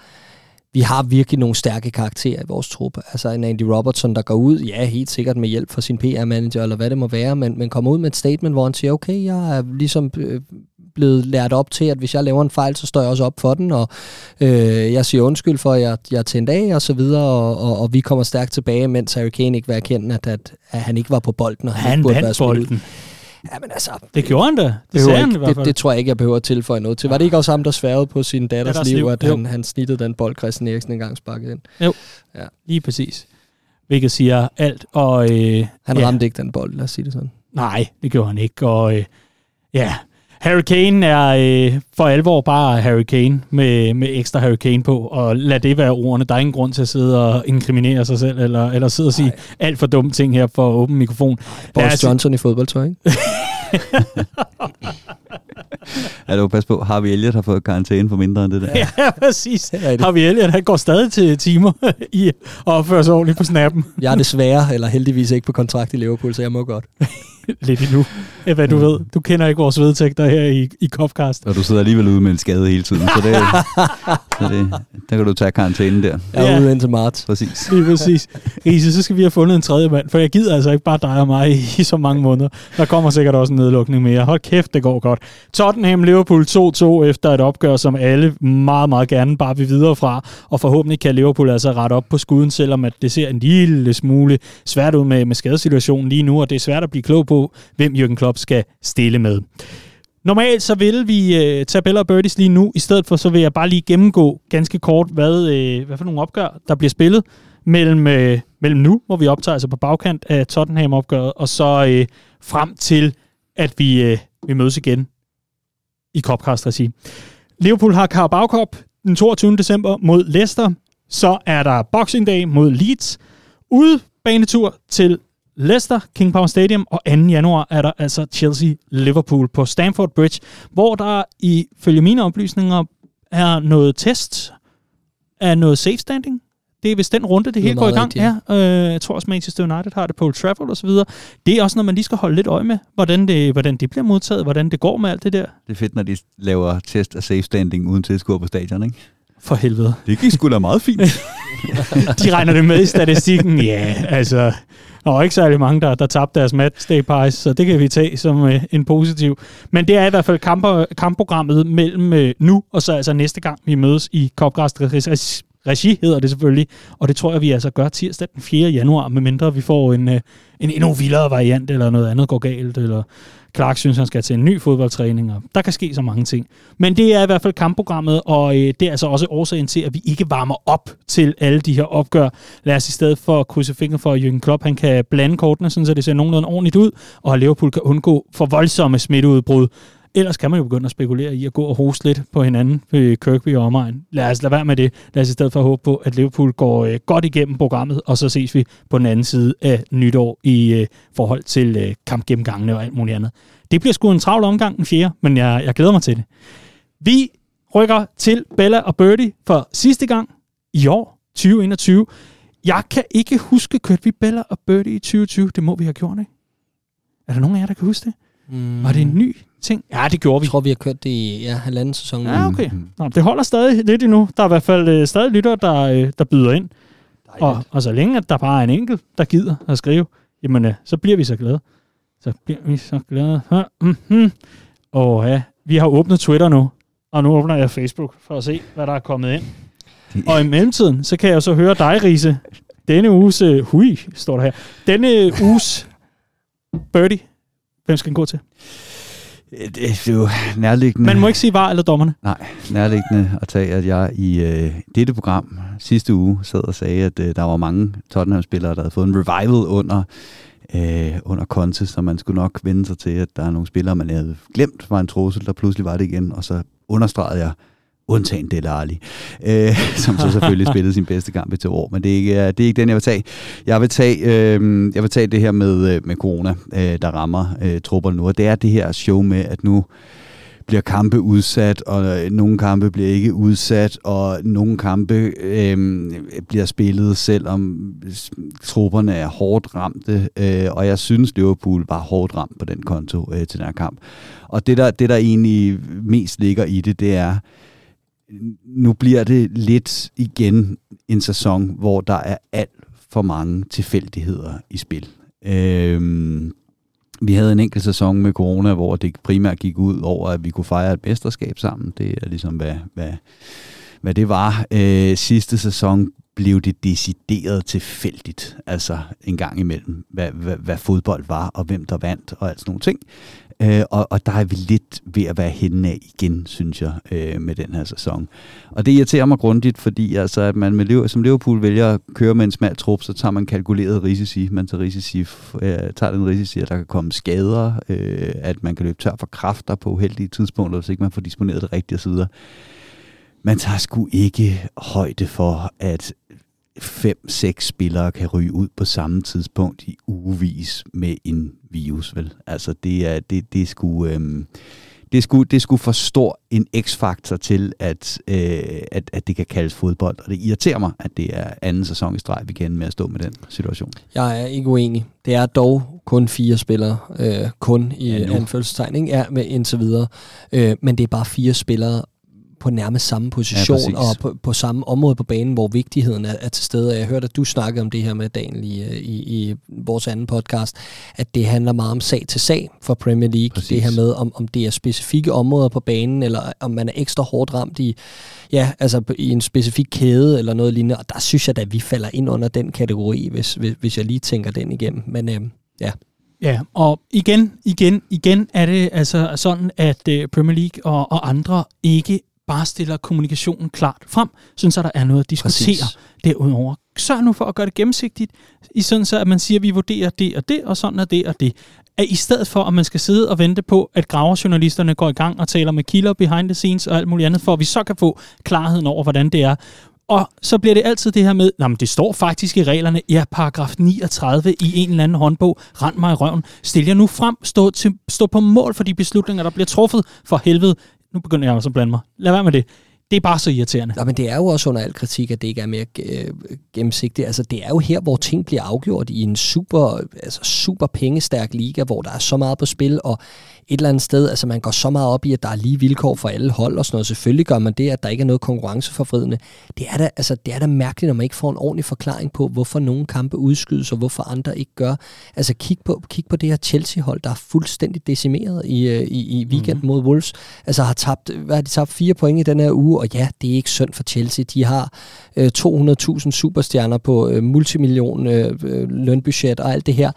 Speaker 2: vi har virkelig nogle stærke karakterer i vores truppe. Altså en Andy Robertson, der går ud, ja, helt sikkert med hjælp fra sin PR-manager, eller hvad det må være, men, men kommer ud med et statement, hvor han siger, okay, jeg er ligesom øh, blevet lært op til, at hvis jeg laver en fejl, så står jeg også op for den, og øh, jeg siger undskyld for, at jeg, jeg er tændt af, og så videre, og, og, og vi kommer stærkt tilbage, mens Harry Kane ikke vil erkende, at, at, at han ikke var på bolden, og han,
Speaker 1: han
Speaker 2: ikke
Speaker 1: burde være bolden.
Speaker 2: Ja, men altså...
Speaker 1: Det gjorde han da. Det,
Speaker 2: det, sagde han i hvert fald. Det, det, tror jeg ikke, jeg behøver at tilføje noget til. Var det ikke også ham, der sværede på sin datters, datters liv, liv, at han, han snittede den bold, Christian Eriksen engang sparkede ind?
Speaker 1: Jo, ja. lige præcis. Hvilket siger alt. Og, øh,
Speaker 2: han ja. ramte ikke den bold, lad os sige det sådan.
Speaker 1: Nej, det gjorde han ikke. Og øh, ja, Harry Kane er øh, for alvor bare Harry Kane med, med ekstra Harry Kane på, og lad det være ordene. Der er ingen grund til at sidde og inkriminere sig selv, eller, eller sidde og sige Nej. alt for dumme ting her for at åbne mikrofon.
Speaker 2: Boris Johnson i fodboldtøj, ikke?
Speaker 3: ja, du pas på, Harvey Elliott har fået karantæne for mindre end det der.
Speaker 1: Ja, præcis. Harvey Elliott, han går stadig til timer i at opføre sig ordentligt på snappen.
Speaker 2: Jeg er desværre, eller heldigvis ikke på kontrakt i Liverpool, så jeg må godt.
Speaker 1: Lidt endnu, hvad du ved. Du kender ikke vores vedtægter her i, i Copcast.
Speaker 3: Og du sidder alligevel ude med en skade hele tiden, så det, så det der kan du tage karantænen der.
Speaker 2: Er ja. ude indtil marts.
Speaker 3: Præcis.
Speaker 1: Lige præcis. Riese, så skal vi have fundet en tredje mand, for jeg gider altså ikke bare dig og mig i, i så mange måneder. Der kommer sikkert også en nedlukning mere. Hold kæft, det går godt. Tottenham Liverpool 2-2 efter et opgør, som alle meget, meget gerne bare vil videre fra. Og forhåbentlig kan Liverpool altså rette op på skuden, selvom at det ser en lille smule svært ud med, med skadesituationen lige nu, og det er svært at blive klog på, hvem Jürgen Klopp skal stille med. Normalt så vil vi øh, tabeller og Birdies lige nu. I stedet for så vil jeg bare lige gennemgå ganske kort, hvad, øh, hvad for nogle opgør, der bliver spillet mellem, øh, mellem nu, hvor vi optager altså på bagkant af Tottenham-opgøret, og så øh, frem til, at vi, øh, vi mødes igen i Copcast-regi. Liverpool har Carabao Cup den 22. december mod Leicester. Så er der Boxing Day mod Leeds. Udebanetur til Leicester, King Power Stadium, og 2. januar er der altså Chelsea-Liverpool på Stamford Bridge, hvor der ifølge mine oplysninger er noget test af noget safe standing. Det er vist den runde, det hele går i gang.
Speaker 2: rigtigt,
Speaker 1: Ja, øh, jeg tror også Manchester United har det på Old Trafford og så videre. Det er også noget, man lige skal holde lidt øje med, hvordan det, hvordan det bliver modtaget, hvordan det går med alt det der.
Speaker 3: Det er fedt, når de laver test af safe standing uden tilskuer på stadion, ikke?
Speaker 1: For helvede.
Speaker 3: Det gik sgu da meget fint.
Speaker 1: De regner det med i statistikken. Ja, altså... Der var ikke særlig mange, der, der tabte deres matchday pies, så det kan vi tage som øh, en positiv. Men det er i hvert fald kamper, kampprogrammet mellem øh, nu og så altså næste gang, vi mødes i Copcast regi, hedder det selvfølgelig. Og det tror jeg, vi altså gør tirsdag den 4. januar, medmindre vi får en, øh, en endnu vildere variant, eller noget andet går galt, eller Clark synes, han skal til en ny fodboldtræning, og der kan ske så mange ting. Men det er i hvert fald kampprogrammet, og øh, det er altså også årsagen til, at vi ikke varmer op til alle de her opgør. Lad os i stedet for krydse fingre for, at Jürgen Klopp han kan blande kortene, så det ser nogenlunde ordentligt ud, og at Liverpool kan undgå for voldsomme smitteudbrud. Ellers kan man jo begynde at spekulere i at gå og hoste lidt på hinanden ved Kirkby og omegn. Lad os lade være med det. Lad os i stedet for håbe på, at Liverpool går øh, godt igennem programmet, og så ses vi på den anden side af nytår i øh, forhold til øh, kampgennemgangene og alt muligt andet. Det bliver sgu en travl omgang den fjerde, men jeg, jeg glæder mig til det. Vi rykker til Bella og Birdie for sidste gang i år, 2021. Jeg kan ikke huske, kørte vi Bella og Birdie i 2020? Det må vi have gjort, ikke? Er der nogen af jer, der kan huske det?
Speaker 2: Mm.
Speaker 1: Var det en ny ting? Ja, det gjorde vi.
Speaker 2: Jeg tror, vi har kørt det i ja, halvanden sæson.
Speaker 1: Ja, okay. Nå, det holder stadig lidt endnu. Der er i hvert fald øh, stadig lyttere, der, øh, der byder ind. Og, og så længe, at der bare er en enkelt, der gider at skrive, jamen, øh, så bliver vi så glade. Så bliver vi så glade. Mm-hmm. Og ja, vi har åbnet Twitter nu, og nu åbner jeg Facebook for at se, hvad der er kommet ind. Og i mellemtiden, så kan jeg så høre dig, Riese. Denne uges, uh, hui, står der her. Denne uges birdie, hvem skal den gå til?
Speaker 3: Det det er jo nærliggende.
Speaker 1: Man må ikke sige var eller dommerne.
Speaker 3: Nej, nærliggende at tage, at jeg i øh, dette program sidste uge sad og sagde, at øh, der var mange Tottenham-spillere, der havde fået en revival under, øh, under Conte, så man skulle nok vende sig til, at der er nogle spillere, man havde glemt var en trussel, der pludselig var det igen, og så understregede jeg, undtagen Dele Alli, øh, som så selvfølgelig spillede sin bedste kamp i to år, men det er ikke, øh, det er ikke den, jeg vil tage. Jeg vil tage, øh, jeg vil tage det her med, øh, med corona, øh, der rammer øh, trupperne nu, og det er det her show med, at nu bliver kampe udsat, og øh, nogle kampe bliver ikke udsat, og nogle kampe øh, bliver spillet, selvom trupperne er hårdt ramte, øh, og jeg synes, Liverpool var hårdt ramt på den konto øh, til den her kamp. Og det der, det, der egentlig mest ligger i det, det er, nu bliver det lidt igen en sæson, hvor der er alt for mange tilfældigheder i spil. Øhm, vi havde en enkelt sæson med corona, hvor det primært gik ud over, at vi kunne fejre et mesterskab sammen. Det er ligesom, hvad, hvad, hvad det var. Øh, sidste sæson blev det decideret tilfældigt, altså en gang imellem, hvad, hvad, hvad fodbold var, og hvem der vandt, og alt sådan nogle ting. Øh, og, og der er vi lidt ved at være henne af igen, synes jeg, øh, med den her sæson. Og det irriterer mig grundigt, fordi altså, at man med, som Liverpool vælger at køre med en smal trup, så tager man kalkuleret risici. Man tager, risici, øh, tager den risici, at der kan komme skader, øh, at man kan løbe tør for kræfter på uheldige tidspunkter, hvis ikke man får disponeret det rigtige osv. Man tager sgu ikke højde for, at fem, seks spillere kan ryge ud på samme tidspunkt i ugevis med en virus, vel? Altså, det er, det, det er sgu... Øhm, det skulle, det skulle for stor en x-faktor til, at, øh, at, at det kan kaldes fodbold. Og det irriterer mig, at det er anden sæson i streg, vi kan med at stå med den situation.
Speaker 2: Jeg er ikke uenig. Det er dog kun fire spillere, øh, kun i
Speaker 3: Ja,
Speaker 2: ja,
Speaker 3: nu.
Speaker 2: anførselstegn, ikke? Ja, med indtil videre. Øh, men det er bare fire spillere på nærmest samme position
Speaker 3: præcis.
Speaker 2: ja, og på, på samme område på banen, hvor vigtigheden er, er til stede. Og Jeg hørte, at du snakkede om det her med Daniel i, øh, i, i vores anden podcast, at det handler meget om sag til sag for Premier League.
Speaker 3: Præcis.
Speaker 2: Det her med, om, om det er specifikke områder på banen, eller om man er ekstra hårdt ramt i, ja, altså i en specifik kæde eller noget lignende. Og der synes jeg da, at vi falder ind under den kategori, hvis, hvis, hvis jeg lige tænker den igennem. Men øh, ja,
Speaker 1: Ja, og igen, igen, igen er det altså sådan, at øh, Premier League og, og andre ikke bare stiller kommunikationen klart frem, sådan så der er noget at diskutere
Speaker 2: Præcis.
Speaker 1: derudover. Sørg nu for at gøre det gennemsigtigt, i sådan så, at man siger, at vi vurderer det og det, og sådan er det og det. At I stedet for, at man skal sidde og vente på, at graverjournalisterne går i gang og taler med kilder behind the scenes og alt muligt andet, for at vi så kan få klarheden over, hvordan det er. Og så bliver det altid det her med, jamen det står faktisk i reglerne, ja, paragraf 39 i en eller anden håndbog, rend mig i røven. Stil jer nu frem, stå, til, stå på mål for de beslutninger, der bliver truffet for helvede. Nu begynder jeg også at blande mig. Lad være med det. Det er bare så irriterende.
Speaker 2: Ja, men det er jo også under al kritik, at det ikke er mere øh, gennemsigtigt. Altså, det er jo her, hvor ting bliver afgjort i en super, altså, super pengestærk liga, hvor der er så meget på spil, og et eller andet sted, altså man går så meget op i, at der er lige vilkår for alle hold og sådan noget. Selvfølgelig gør man det, at der ikke er noget konkurrenceforvridende. Det er da, altså, det er da mærkeligt, når man ikke får en ordentlig forklaring på, hvorfor nogle kampe udskydes, og hvorfor andre ikke gør. Altså kig på, kig på det her Chelsea-hold, der er fuldstændig decimeret i, øh, i, i weekend mm-hmm. mod Wolves. Altså har tabt, hvad har de tabt? Fire point i den her uge, og ja, det er ikke synd for Chelsea. De har øh, 200.000 superstjerner på øh, multimillion øh, øh, lønbudget og alt det her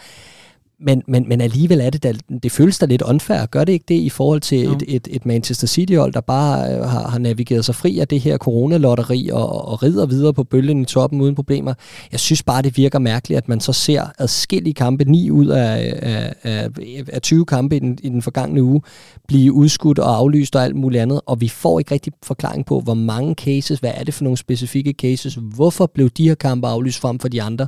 Speaker 2: men, men, men alligevel er det, da, det føles da lidt unfair. Gør det ikke det i forhold til et, et, et Manchester City-hold, der bare øh, har, har navigeret sig fri af det her coronalotteri og, og rider videre på bølgen i toppen uden problemer? Jeg synes bare, det virker mærkeligt, at man så ser adskillige kampe, 9 ud af, af, af, af 20 kampe i den, i den forgangne uge, blive udskudt og aflyst og alt muligt andet, og vi får ikke rigtig forklaring på, hvor mange cases, hvad er det for nogle specifikke cases, hvorfor blev de her kampe aflyst frem for de andre?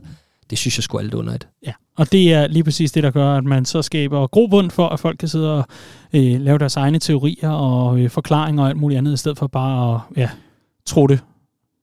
Speaker 2: Det synes jeg skulle alt under et.
Speaker 1: Ja, og det er lige præcis det, der gør, at man så skaber grobund for, at folk kan sidde og øh, lave deres egne teorier og øh, forklaringer og alt muligt andet, i stedet for bare at ja, tro det.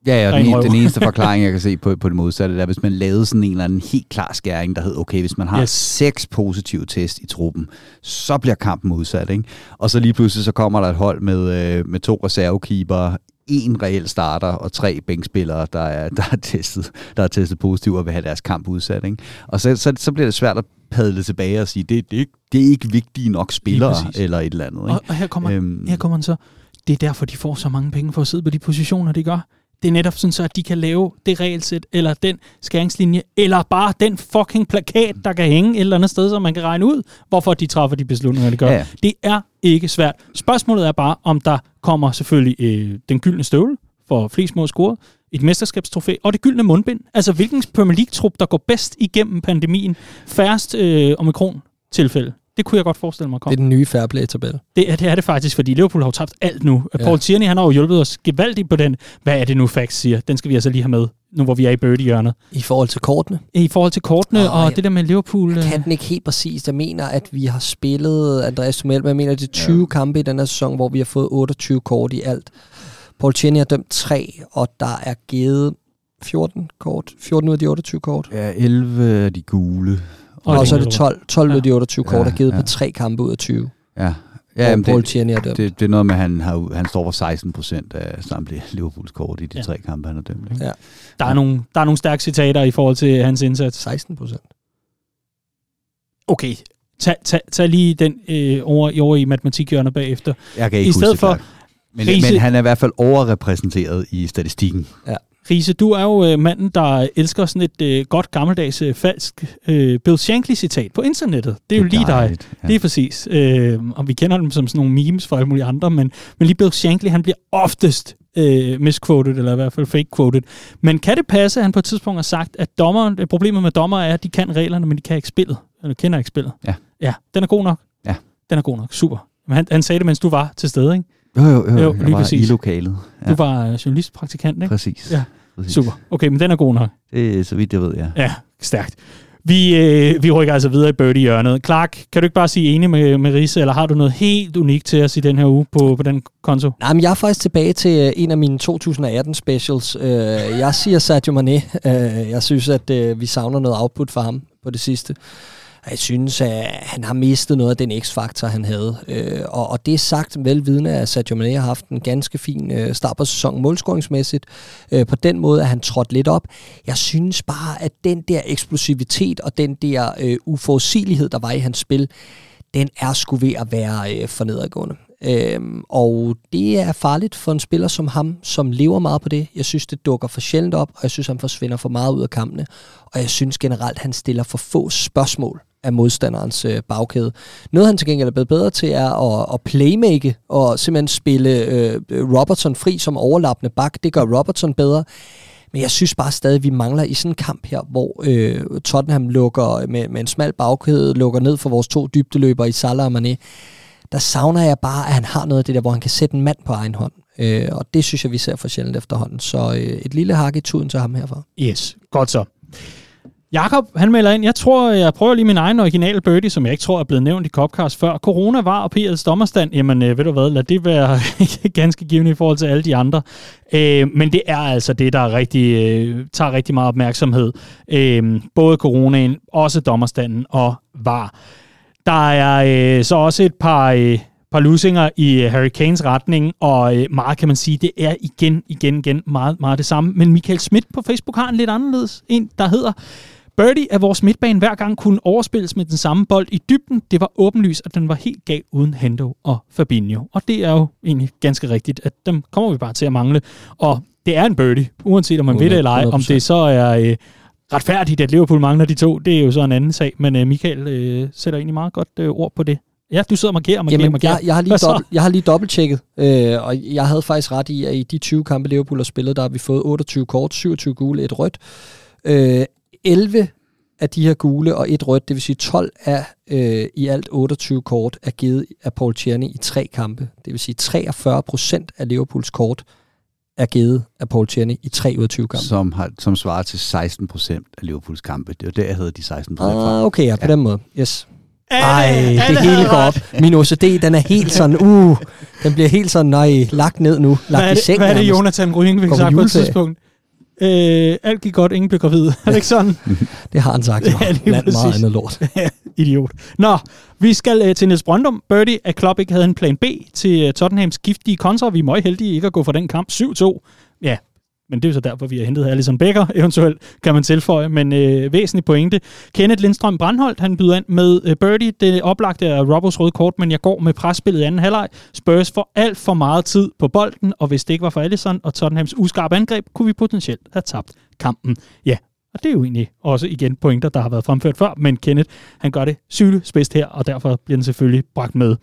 Speaker 3: Ja, ja den, den eneste forklaring, jeg kan se på, på det modsatte, er, hvis man lavede sådan en eller anden helt klar skæring, der hed, okay, hvis man har yes. seks positive test i truppen, så bliver kampen modsat, ikke? Og så lige pludselig, så kommer der et hold med, øh, med to reservekeeper, en reel starter og tre bænkspillere, der er, der er, testet, der er testet positivt og vil have deres kamp udsat. Ikke? Og så, så, så bliver det svært at padle tilbage og sige, det, det, det er ikke vigtige nok spillere eller et eller andet. Ikke?
Speaker 1: Og, og her, kommer, øhm, her kommer han så, det er derfor, de får så mange penge for at sidde på de positioner, de gør. Det er netop sådan så, at de kan lave det regelsæt, eller den skæringslinje, eller bare den fucking plakat, der kan hænge et eller andet sted, så man kan regne ud, hvorfor de træffer de beslutninger, de gør. Ja. Det er ikke svært. Spørgsmålet er bare, om der kommer selvfølgelig øh, den gyldne støvle for flest mål scoret, et mesterskabstrofæ og det gyldne mundbind. Altså, hvilken Premier League-trup, der går bedst igennem pandemien, færrest øh, omikron-tilfælde. Det kunne jeg godt forestille mig komme.
Speaker 2: Det er den nye Fairplay-tabel.
Speaker 1: Det er, det er det faktisk, fordi Liverpool har jo tabt alt nu. Ja. Paul Tierney, han har jo hjulpet os gevaldigt på den. Hvad er det nu, Fax siger? Den skal vi altså lige have med, nu hvor vi er i birdie-hjørnet.
Speaker 2: I forhold til kortene?
Speaker 1: I forhold til kortene, oh, og ja. det der med Liverpool...
Speaker 2: Jeg kan øh, den ikke helt præcis. Jeg mener, at vi har spillet, Andreas Tumel, men jeg mener, det er 20 ja. kampe i den her sæson, hvor vi har fået 28 kort i alt. Paul Tierney har dømt 3, og der er givet 14 kort. 14 ud af de 28 kort.
Speaker 3: Ja, 11 af de gule.
Speaker 2: Og, og så er det 12, 12 ja. ud af de 28 kort, der er givet ja. på tre kampe ud af 20.
Speaker 3: Ja, Ja, jamen det, det, det, det er noget med, at han, har, han står for 16 procent af samtlige Liverpools kort i de ja. tre kampe, han har dømt. Ikke? Ja.
Speaker 1: Der, er nogle, der er nogle stærke citater i forhold til hans indsats.
Speaker 2: 16 procent.
Speaker 1: Okay, tag, tag, tag lige den øh, over, over i matematikhjørnet bagefter.
Speaker 3: Jeg kan ikke I stedet for, men, men han er i hvert fald overrepræsenteret i statistikken.
Speaker 1: Ja. Riese, du er jo øh, manden, der elsker sådan et øh, godt gammeldags øh, falsk øh, Bill Shankly-citat på internettet. Det er jo lige dig. Ja. Det er præcis. Øh, og vi kender dem som sådan nogle memes fra alle mulige andre, men, men lige Bill Shankly, han bliver oftest øh, misquoted, eller i hvert fald fake-quoted. Men kan det passe, at han på et tidspunkt har sagt, at dommeren, problemet med dommer er, at de kan reglerne, men de kan ikke spillet? Eller kender ikke spillet?
Speaker 3: Ja.
Speaker 1: Ja, den er god nok.
Speaker 3: Ja.
Speaker 1: Den er god nok. Super. Men han, han sagde det, mens du var til stede, ikke?
Speaker 3: Jo, jo, jo. jo jeg var præcis. i lokalet.
Speaker 1: Ja. Du var journalistpraktikant, ikke?
Speaker 3: Præcis.
Speaker 1: Ja.
Speaker 3: Præcis.
Speaker 1: Super. Okay, men den er god nok.
Speaker 3: Det er så vidt jeg ved, ja.
Speaker 1: Ja, stærkt. Vi, øh, vi rykker altså videre i birdie-hjørnet. Clark, kan du ikke bare sige enig med, med Risse, eller har du noget helt unikt til os i den her uge på, på den konto?
Speaker 2: Nej, men jeg er faktisk tilbage til øh, en af mine 2018 specials. Øh, jeg siger Sadio Mane. Øh, jeg synes, at vi savner noget output for ham på det sidste. Jeg synes, at han har mistet noget af den x-faktor, han havde. Øh, og, og det er sagt velvidende, at Sergio Mane har haft en ganske fin øh, start på sæsonen målscoringsmæssigt. Øh, på den måde, at han trådt lidt op. Jeg synes bare, at den der eksplosivitet og den der øh, uforudsigelighed, der var i hans spil, den er sgu ved at være øh, for nedadgående. Øhm, og det er farligt for en spiller som ham, som lever meget på det. Jeg synes, det dukker for sjældent op, og jeg synes, han forsvinder for meget ud af kampene. Og jeg synes generelt, han stiller for få spørgsmål af modstanderens øh, bagkæde. Noget han til gengæld er blevet bedre til er at, at playmake og simpelthen spille øh, Robertson fri som overlappende bak. Det gør Robertson bedre. Men jeg synes bare stadig, at vi mangler i sådan en kamp her, hvor øh, Tottenham lukker med, med en smal bagkæde, lukker ned for vores to dybdeløbere i Salah og Mané. Der savner jeg bare, at han har noget af det der, hvor han kan sætte en mand på egen hånd. Øh, og det synes jeg, vi ser for sjældent efterhånden. Så øh, et lille hak i tuden til ham herfra.
Speaker 1: Yes, godt så. Jakob, han melder ind, jeg tror, jeg prøver lige min egen originale birdie, som jeg ikke tror er blevet nævnt i Copcast før. Corona var og PL's dommerstand, jamen øh, ved du hvad, lad det være ganske givende i forhold til alle de andre. Øh, men det er altså det, der rigtig, øh, tager rigtig meget opmærksomhed. Øh, både coronaen, også dommerstanden og var. Der er øh, så også et par... Øh, par lusinger i øh, Harry Kanes retning, og øh, meget kan man sige, det er igen, igen, igen meget, meget det samme. Men Michael Schmidt på Facebook har en lidt anderledes en, der hedder, Birdie af vores midtbane hver gang kunne overspilles med den samme bold i dybden. Det var åbenlyst, at den var helt gal uden Hendo og Fabinho. Og det er jo egentlig ganske rigtigt, at dem kommer vi bare til at mangle. Og det er en birdie, uanset om man 100%. ved det eller ej. Om det så er øh, retfærdigt, at Liverpool mangler de to, det er jo så en anden sag. Men øh, Michael øh, sætter egentlig meget godt øh, ord på det. Ja, du sidder og markerer, markerer,
Speaker 2: Jamen,
Speaker 1: markerer.
Speaker 2: Jeg, jeg, har lige dobbelt, jeg har lige dobbelttjekket, øh, og jeg havde faktisk ret i, at i de 20 kampe, Liverpool har spillet, der har vi fået 28 kort, 27 gule, et rødt. Øh, 11 af de her gule og et rødt, det vil sige 12 af øh, i alt 28 kort, er givet af Paul Tierney i tre kampe. Det vil sige 43 procent af Liverpools kort er givet af Paul Tierney i 3 ud af 20 kampe.
Speaker 3: Som, har, som svarer til 16 procent af Liverpools kampe. Det var der, jeg havde de 16 procent
Speaker 2: ah. Okay, ja, på ja. den måde. Yes. Ej, det hele går op. Min OCD, den er helt sådan, uh, den bliver helt sådan, nej, lagt ned nu. Lagt
Speaker 1: hvad, er det,
Speaker 2: i seng,
Speaker 1: hvad er det, Jonathan fik sagt på et tidspunkt? Øh, alt gik godt, ingen blev gravid. Er det ikke sådan?
Speaker 2: det har han sagt. Ja, det er meget andet lort.
Speaker 1: Idiot. Nå, vi skal øh, til Niels Brøndum. Birdie, at Klopp ikke havde en plan B til øh, Tottenhams giftige kontra. Vi må heldige ikke at gå for den kamp 7-2. Ja, men det er jo så derfor, vi har hentet Alison Becker, eventuelt kan man tilføje, men øh, væsentlig pointe. Kenneth Lindstrøm Brandholt, han byder ind med øh, birdie. Det oplagte er Robbos røde kort, men jeg går med presspillet i anden halvleg. Spurs for alt for meget tid på bolden, og hvis det ikke var for Allison og Tottenhams uskarpe angreb, kunne vi potentielt have tabt kampen. Ja, og det er jo egentlig også igen pointer, der har været fremført før, men Kenneth, han gør det sylespidst her, og derfor bliver den selvfølgelig bragt med.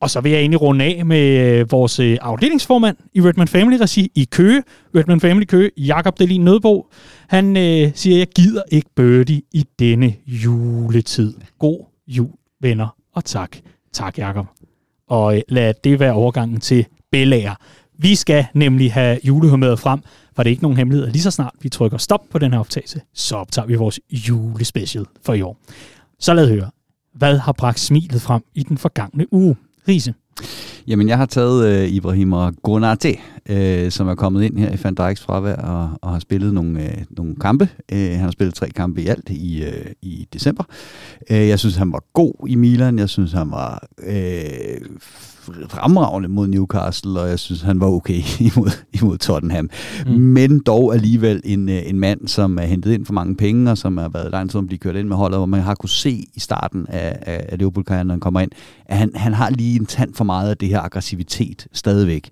Speaker 1: Og så vil jeg egentlig runde af med øh, vores øh, afdelingsformand i Redman Family-regi i Køge. Redman Family Køge, Jakob Delin Nødbo. Han øh, siger, jeg gider ikke birdie i denne juletid. God jul, venner, og tak. Tak, Jakob. Og øh, lad det være overgangen til Belager. Vi skal nemlig have julehumøret frem, og det er ikke nogen hemmelighed. Lige så snart vi trykker stop på den her optagelse, så optager vi vores julespecial for i år. Så lad høre, hvad har bragt smilet frem i den forgangne uge? Riese.
Speaker 3: Jamen, jeg har taget øh, Ibrahim Gonate, øh, som er kommet ind her i Van Dijks fravær og, og har spillet nogle, øh, nogle kampe. Øh, han har spillet tre kampe i alt i, øh, i december. Øh, jeg synes, han var god i Milan. Jeg synes, han var øh, fremragende mod Newcastle, og jeg synes, han var okay imod, imod Tottenham. Mm. Men dog alligevel en, øh, en mand, som er hentet ind for mange penge, og som har været lang tid om at blive kørt ind med holdet, hvor man har kunne se i starten af, af Liverpool-karrieren, når han kommer ind, at han, han har lige en tand for meget af det her aggressivitet stadigvæk.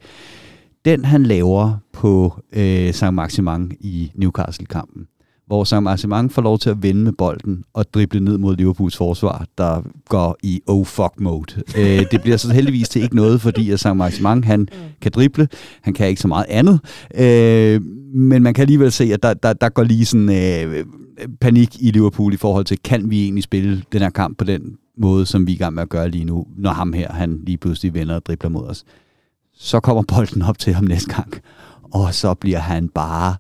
Speaker 3: Den, han laver på øh, St. Maximin i Newcastle-kampen, hvor saint Maximang får lov til at vende med bolden og drible ned mod Liverpools forsvar, der går i oh fuck mode. øh, det bliver så heldigvis til ikke noget, fordi at Saint Maximin, han kan drible, han kan ikke så meget andet, øh, men man kan alligevel se, at der, der, der går lige sådan øh, panik i Liverpool i forhold til, kan vi egentlig spille den her kamp på den måde, som vi er i gang med at gøre lige nu, når ham her, han lige pludselig vender og dribler mod os. Så kommer bolden op til ham næste gang, og så bliver han bare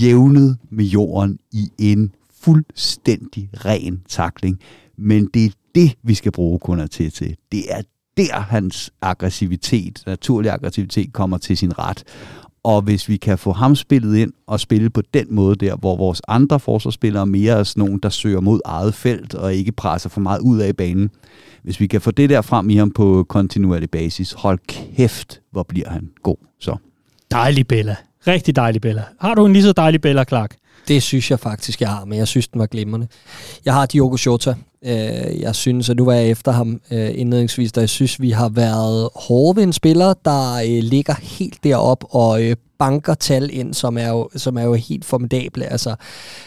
Speaker 3: jævnet med jorden i en fuldstændig ren takling. Men det er det, vi skal bruge kunder til. til. Det er der, hans aggressivitet, naturlig aggressivitet, kommer til sin ret. Og hvis vi kan få ham spillet ind og spille på den måde der, hvor vores andre forsvarsspillere mere er sådan nogen, der søger mod eget felt og ikke presser for meget ud af banen. Hvis vi kan få det der frem i ham på kontinuerlig basis, hold kæft, hvor bliver han god så.
Speaker 1: Dejlig Bella. Rigtig dejlig Bella. Har du en lige så dejlig Bella, Clark?
Speaker 2: Det synes jeg faktisk, jeg har, men jeg synes, den var glimrende. Jeg har Diogo Jota. Øh, jeg synes, at nu var jeg efter ham øh, indledningsvis, da jeg synes, vi har været hårde ved en spiller, der øh, ligger helt derop og banker tal ind, som er jo, som er jo helt formidable. Altså,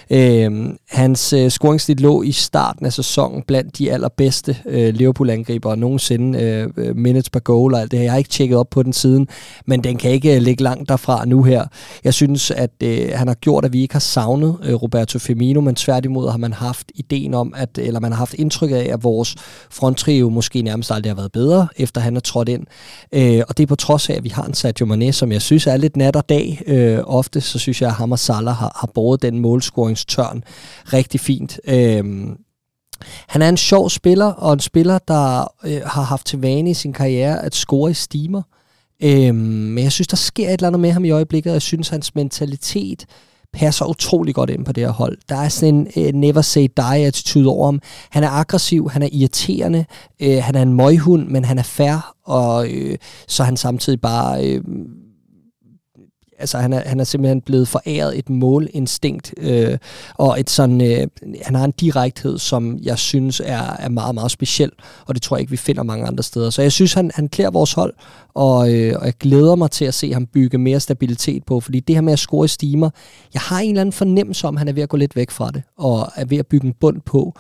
Speaker 2: øh, hans øh, scoringsstil lå i starten af sæsonen blandt de allerbedste øh, Liverpool-angribere nogensinde. Øh, minutes per goal og alt det her. Jeg har ikke tjekket op på den siden, men den kan ikke øh, ligge langt derfra nu her. Jeg synes, at øh, han har gjort, at vi ikke har savnet øh, Roberto Firmino, men tværtimod har man haft ideen om, at, eller man har haft indtryk af, at vores fronttrio måske nærmest aldrig har været bedre, efter han er trådt ind. Øh, og det er på trods af, at vi har en Sadio Mane, som jeg synes er lidt natter og dag. Øh, ofte så synes jeg, at ham og Salah har, har båret den målscoringstørn rigtig fint. Øh, han er en sjov spiller, og en spiller, der øh, har haft til vane i sin karriere at score i stimer. Øhm, men jeg synes, der sker et eller andet med ham i øjeblikket, og jeg synes, hans mentalitet passer utrolig godt ind på det her hold. Der er sådan en uh, never say die attitude over ham. Han er aggressiv, han er irriterende, øh, han er en møghund, men han er fair, og øh, så er han samtidig bare... øh, altså han er, han er simpelthen blevet foræret et målinstinkt, øh, og et sådan, øh, han har en direkthed, som jeg synes er, er meget, meget speciel, og det tror jeg ikke, vi finder mange andre steder. Så jeg synes, han, han klæder vores hold, og, øh, og jeg glæder mig til at se ham bygge mere stabilitet på, fordi det her med at score i stimer, jeg har en eller anden fornemmelse om, at han er ved at gå lidt væk fra det, og er ved at bygge en bund på,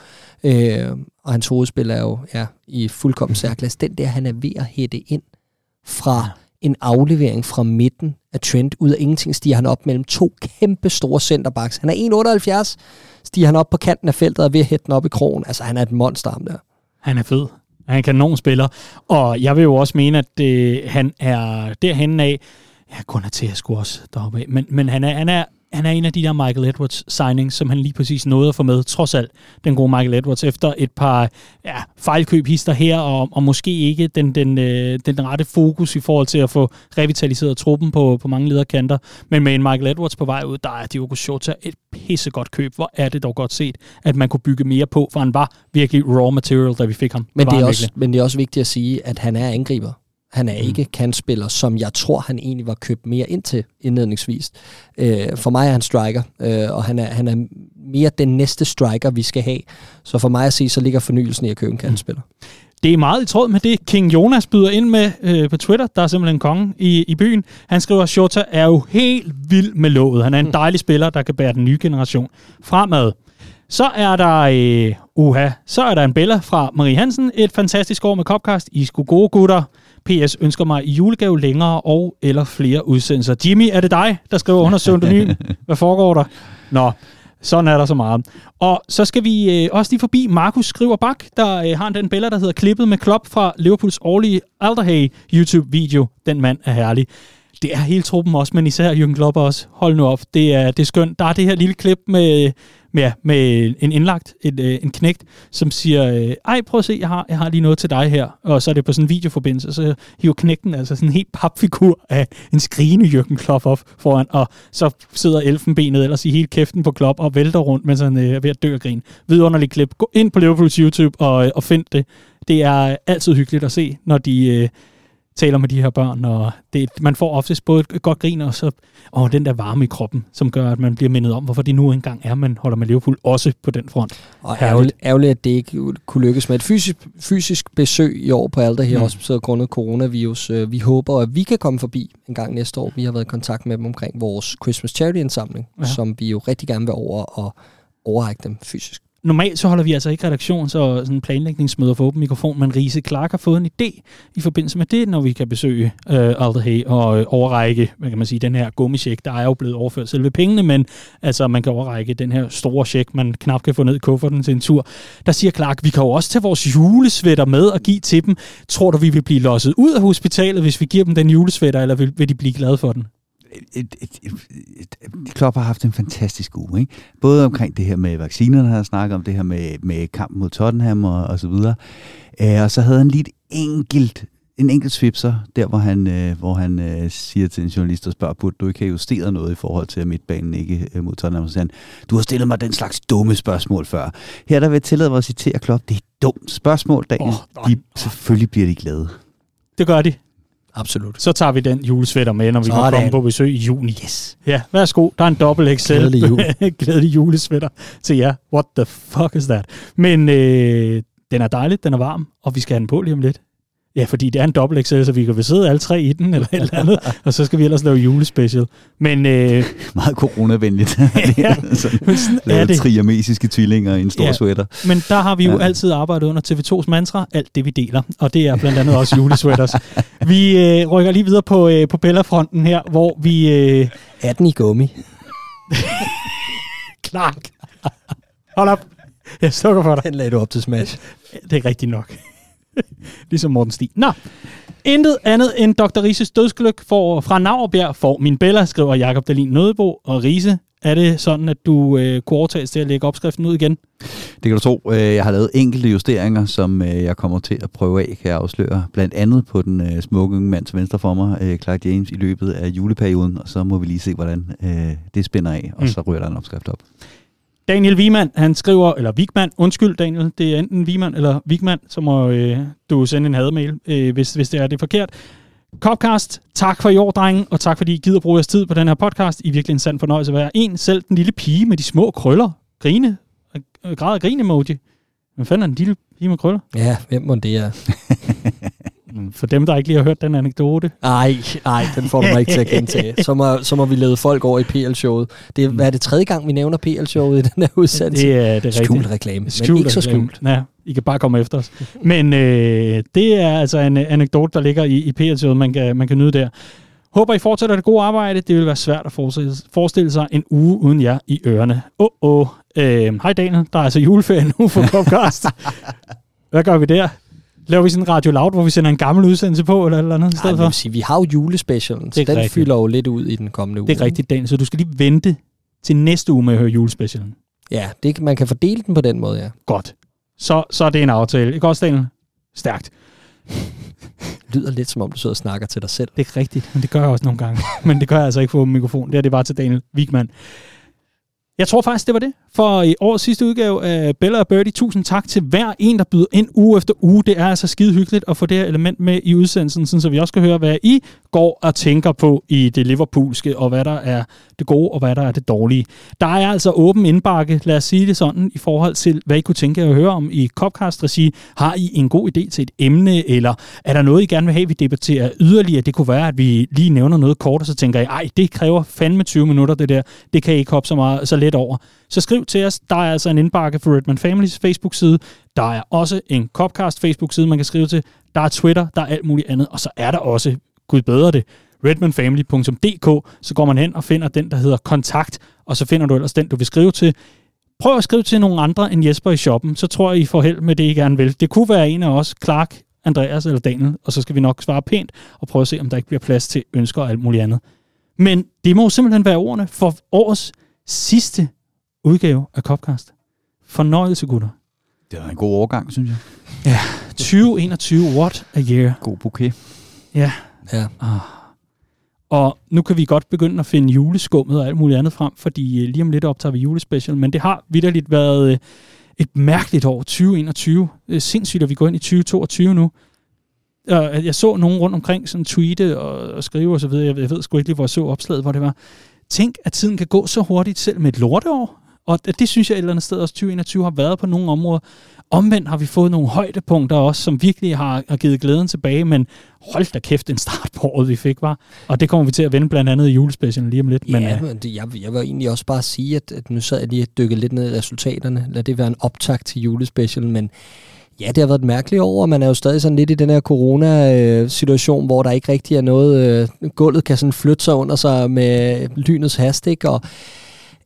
Speaker 2: øh, og hans hovedspil er jo ja, i fuldkommen særklasse. Den der, han er ved at hætte ind fra en aflevering fra midten af Trent. Ud af ingenting stiger han op mellem to kæmpe store centerbacks. Han er 1,78, stiger han op på kanten af feltet og ved at hætte den op i krogen. Altså, han er et monster, ham der.
Speaker 1: Han er fed. Han er en kanonspiller. Og jeg vil jo også mene, at det, han er derhen af... Ja, kun er til at skulle også deroppe af. Men, men han, er, han er han er en af de der Michael Edwards signings, som han lige præcis nåede at få med, trods alt, den gode Michael Edwards, efter et par ja, fejlkøb hister her, og, og måske ikke den, den, øh, den, den rette fokus i forhold til at få revitaliseret truppen på, på mange lederkanter. Men med en Michael Edwards på vej ud, der er Diogo Jota et pissegodt køb. Hvor er det dog godt set, at man kunne bygge mere på, for han var virkelig raw material, da vi fik ham.
Speaker 2: Men det, det er også, men det er også vigtigt at sige, at han er angriber. Han er mm. ikke kantspiller, som jeg tror, han egentlig var købt mere ind til indledningsvis. Øh, for mig er han striker, øh, og han er, han er mere den næste striker, vi skal have. Så for mig at se, så ligger fornyelsen i at købe en kantspiller. Mm.
Speaker 1: Det er meget i tråd med det, King Jonas byder ind med øh, på Twitter. Der er simpelthen konge i, i byen. Han skriver, at Shota er jo helt vild med låget. Han er en mm. dejlig spiller, der kan bære den nye generation fremad. Så er der, øh, uha, så er der en Bella fra Marie Hansen. Et fantastisk år med Copcast. I skulle gode gutter. PS ønsker mig i julegave længere og eller flere udsendelser. Jimmy, er det dig, der skriver under pseudonym? Hvad foregår der? Nå, sådan er der så meget. Og så skal vi øh, også lige forbi Markus Skriver Bak, der øh, har den billede, der hedder Klippet med Klopp fra Liverpools årlige Alderhay YouTube-video. Den mand er herlig. Det er hele truppen også, men især Jürgen Klopp også. Hold nu op, det er, det er skønt. Der er det her lille klip med med, med en indlagt, et, øh, en knægt, som siger, øh, ej, prøv at se, jeg har, jeg har lige noget til dig her. Og så er det på sådan en videoforbindelse, så hiver knægten altså sådan en helt papfigur af en skrigende Jürgen Klopp op foran, og så sidder elfenbenet ellers i hele kæften på Klopp og vælter rundt, mens han øh, er ved at dø og grine. Vidunderligt klip. Gå ind på Liverpools YouTube og, øh, og find det. Det er altid hyggeligt at se, når de... Øh, taler med de her børn, og det, man får oftest både et godt grin og så og den der varme i kroppen, som gør, at man bliver mindet om, hvorfor det nu engang er, man holder med Liverpool, også på den front.
Speaker 2: Og ærgerligt, ærgerligt at det ikke kunne lykkes med et fysisk, fysisk besøg i år på Alder her, mm. også så grundet coronavirus. Øh, vi håber, at vi kan komme forbi en gang næste år. Vi har været i kontakt med dem omkring vores Christmas Charity-indsamling, ja. som vi jo rigtig gerne vil over og overrække dem fysisk
Speaker 1: normalt så holder vi altså ikke redaktions- og sådan planlægningsmøder for åben mikrofon, men Riese Clark har fået en idé i forbindelse med det, når vi kan besøge øh, Alderhay og øh, overrække, hvad kan man sige, den her gummisjek, der er jo blevet overført selve pengene, men altså man kan overrække den her store check, man knap kan få ned i kufferten til en tur. Der siger Clark, vi kan jo også tage vores julesvætter med og give til dem. Tror du, vi vil blive losset ud af hospitalet, hvis vi giver dem den julesvætter, eller vil, vil de blive glade for den?
Speaker 3: Et, et, et, et, Klopp har haft en fantastisk uge. Ikke? Både omkring det her med vaccinerne, har snakket om det her med, med kampen mod Tottenham og, og så videre. Uh, og så havde han lige et enkelt en enkelt svipser, der hvor han, øh, hvor han øh, siger til en journalist og spørger, burde du ikke have justeret noget i forhold til, at midtbanen ikke øh, mod Tottenham? Så han, du har stillet mig den slags dumme spørgsmål før. Her der vil jeg tillade mig at citere Klopp, det er et dumt spørgsmål, Daniel. Oh, de, selvfølgelig bliver de glade.
Speaker 1: Det gør de.
Speaker 2: Absolut.
Speaker 1: Så tager vi den julesvætter med, når vi Sådan. kommer på besøg i juni.
Speaker 2: Yes.
Speaker 1: Ja, værsgo. Der er en dobbelt XL. Glædelig, jul. Glædelig julesvætter til jer. What the fuck is that? Men øh, den er dejlig, den er varm, og vi skal have den på lige om lidt. Ja, fordi det er en dobbelt XL, så vi kan sidde alle tre i den, eller et eller andet, og så skal vi ellers lave julespecial. Men, øh,
Speaker 3: Meget coronavenligt. ja, sådan, sådan er det. triamesiske tvillinger i en stor ja, sweater.
Speaker 1: Men der har vi jo ja. altid arbejdet under TV2's mantra, alt det vi deler, og det er blandt andet også julesweaters. vi øh, rykker lige videre på, øh, på Bella-fronten her, hvor vi... Øh,
Speaker 2: er den i gummi?
Speaker 1: Clark. Hold op. Jeg slukker for dig.
Speaker 2: Den lagde du op til smash.
Speaker 1: Det er rigtigt nok. ligesom Morten Stig. Nå, intet andet end Dr. Rises dødsgløk for, fra Navrbjerg får min Bella, skriver Jakob Dalin Nødebo. Og Rise, er det sådan, at du øh, kunne overtages til at lægge opskriften ud igen?
Speaker 3: Det kan du tro. Øh, Jeg har lavet enkelte justeringer, som øh, jeg kommer til at prøve af, kan jeg afsløre. Blandt andet på den øh, smukke unge mand til venstre for mig, Clark James, i løbet af juleperioden. Og så må vi lige se, hvordan det spænder af, og
Speaker 1: Mm.
Speaker 3: så ryger der en opskrift op.
Speaker 1: Daniel Wiemann, han skriver, eller Wigman, undskyld Daniel, det er enten Wiemann eller Wigman, så må øh, du sende en hademail, øh, hvis, hvis det er det er forkert. Copcast, tak for i år, drenge, og tak fordi I gider bruge jeres tid på den her podcast. I er virkelig en sand fornøjelse at være en. Selv den lille pige med de små krøller. Grine. Øh, Græd og grin emoji. Hvad fanden er den lille pige med krøller?
Speaker 2: Ja, hvem må det er?
Speaker 1: For dem, der ikke lige har hørt den anekdote.
Speaker 2: Ej, ej, den får du mig ikke til at gentage. Så må, så må vi lede folk over i PL-showet. Det er, hvad er det tredje gang, vi nævner PL-showet i den her udsendelse?
Speaker 1: Det er det rigtige.
Speaker 2: Skjult reklame, men
Speaker 1: Skjult
Speaker 2: ikke så skjult.
Speaker 1: Ja, I kan bare komme efter os. Men øh, det er altså en øh, anekdote, der ligger i, i PL-showet, man kan, man kan nyde der. Håber, I fortsætter det gode arbejde. Det vil være svært at forestille, sig en uge uden jer i ørerne. Åh, oh, oh. øh, Hej Daniel, der er altså juleferie nu for podcast. Hvad gør vi der? Laver vi sådan en Radio Loud, hvor vi sender en gammel udsendelse på, eller eller andet i stedet for?
Speaker 2: sige, vi har jo julespecialen, så den
Speaker 1: rigtigt.
Speaker 2: fylder jo lidt ud i den kommende uge.
Speaker 1: Det er rigtigt, Daniel. Så du skal lige vente til næste uge med at høre julespecialen.
Speaker 2: Ja, det, man kan fordele den på den måde, ja.
Speaker 1: Godt. Så, så er det en aftale. Ikke også, Daniel? Stærkt.
Speaker 2: lyder lidt som om, du sidder og snakker til dig selv.
Speaker 1: Det er rigtigt, men det gør jeg også nogle gange. men det gør jeg altså ikke åben mikrofon. Det er det bare til Daniel Wigman. Jeg tror faktisk, det var det for i årets sidste udgave af Bella og Birdie. Tusind tak til hver en, der byder ind uge efter uge. Det er altså skide hyggeligt at få det her element med i udsendelsen, så vi også kan høre, hvad I går og tænker på i det Liverpoolske, og hvad der er det gode, og hvad der er det dårlige. Der er altså åben indbakke, lad os sige det sådan, i forhold til, hvad I kunne tænke jer at høre om i Copcast-regi. Har I en god idé til et emne, eller er der noget, I gerne vil have, vi debatterer yderligere? Det kunne være, at vi lige nævner noget kort, og så tænker I, ej, det kræver fandme 20 minutter, det der. Det kan I ikke hoppe så, meget, så let over. Så skriv til os. Der er altså en indbakke for Redman Families Facebook-side. Der er også en Copcast Facebook-side, man kan skrive til. Der er Twitter, der er alt muligt andet. Og så er der også, gud bedre det, redmanfamily.dk. Så går man hen og finder den, der hedder kontakt, og så finder du ellers den, du vil skrive til. Prøv at skrive til nogle andre end Jesper i shoppen, så tror jeg, I får held med det, I gerne vil. Det kunne være en af os, Clark, Andreas eller Daniel, og så skal vi nok svare pænt og prøve at se, om der ikke bliver plads til ønsker og alt muligt andet. Men det må jo simpelthen være ordene for årets sidste udgave af Copcast. Fornøjelse, gutter.
Speaker 3: Det er en god overgang, synes jeg.
Speaker 1: 2021, what a year.
Speaker 3: God bouquet.
Speaker 1: Ja.
Speaker 2: Ja.
Speaker 1: Ah. Og nu kan vi godt begynde at finde juleskummet og alt muligt andet frem, fordi øh, lige om lidt optager vi julespecial, men det har vidderligt været øh, et mærkeligt år, 2021. Det er sindssygt, at vi går ind i 2022 nu. Og jeg så nogen rundt omkring sådan tweete og, skrive og så videre. Jeg ved, jeg ved sgu ikke lige, hvor jeg så opslaget, hvor det var. Tænk, at tiden kan gå så hurtigt selv med et lorteår. Og det, synes jeg et eller andet sted også 2021 har været på nogle områder. Omvendt har vi fået nogle højdepunkter også, som virkelig har, har givet glæden tilbage, men hold da kæft, en start på året, vi fik, var. Og det kommer vi til at vende blandt andet i julespecialen lige om lidt.
Speaker 2: Men,
Speaker 1: men,
Speaker 2: ja,
Speaker 1: øh,
Speaker 2: men det, jeg, jeg vil egentlig også bare sige, at, at nu sad jeg lige og dykkede lidt ned i resultaterne. Lad det være en optag til julespecialen, men ja, det har været et mærkeligt år, og man er jo stadig sådan lidt i den her corona-situation, hvor der ikke rigtig er noget, øh, gulvet kan sådan flytte sig under sig med lynets hastik. Og,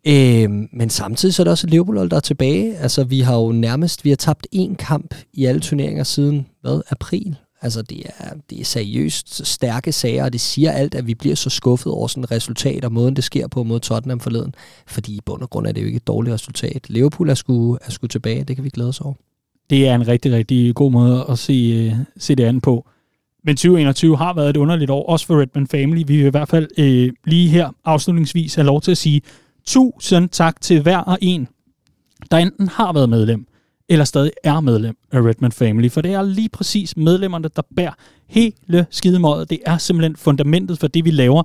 Speaker 2: øh, men samtidig så er der også Liverpool, der er tilbage. Altså, vi har jo nærmest, vi har tabt én kamp i alle turneringer siden, hvad, april? Altså, det er, det er seriøst stærke sager, og det siger alt, at vi bliver så skuffet over sådan et resultat, og måden det sker på mod Tottenham forleden. Fordi i bund og grund er det jo ikke et dårligt resultat. Liverpool er sgu, er sgu tilbage, det kan vi glæde os over
Speaker 1: det er en rigtig, rigtig god måde at se, øh, se det an på. Men 2021 har været et underligt år, også for Redman Family. Vi vil i hvert fald øh, lige her afslutningsvis have lov til at sige tusind tak til hver og en, der enten har været medlem, eller stadig er medlem af Redman Family. For det er lige præcis medlemmerne, der bærer hele skidemådet. Det er simpelthen fundamentet for det, vi laver.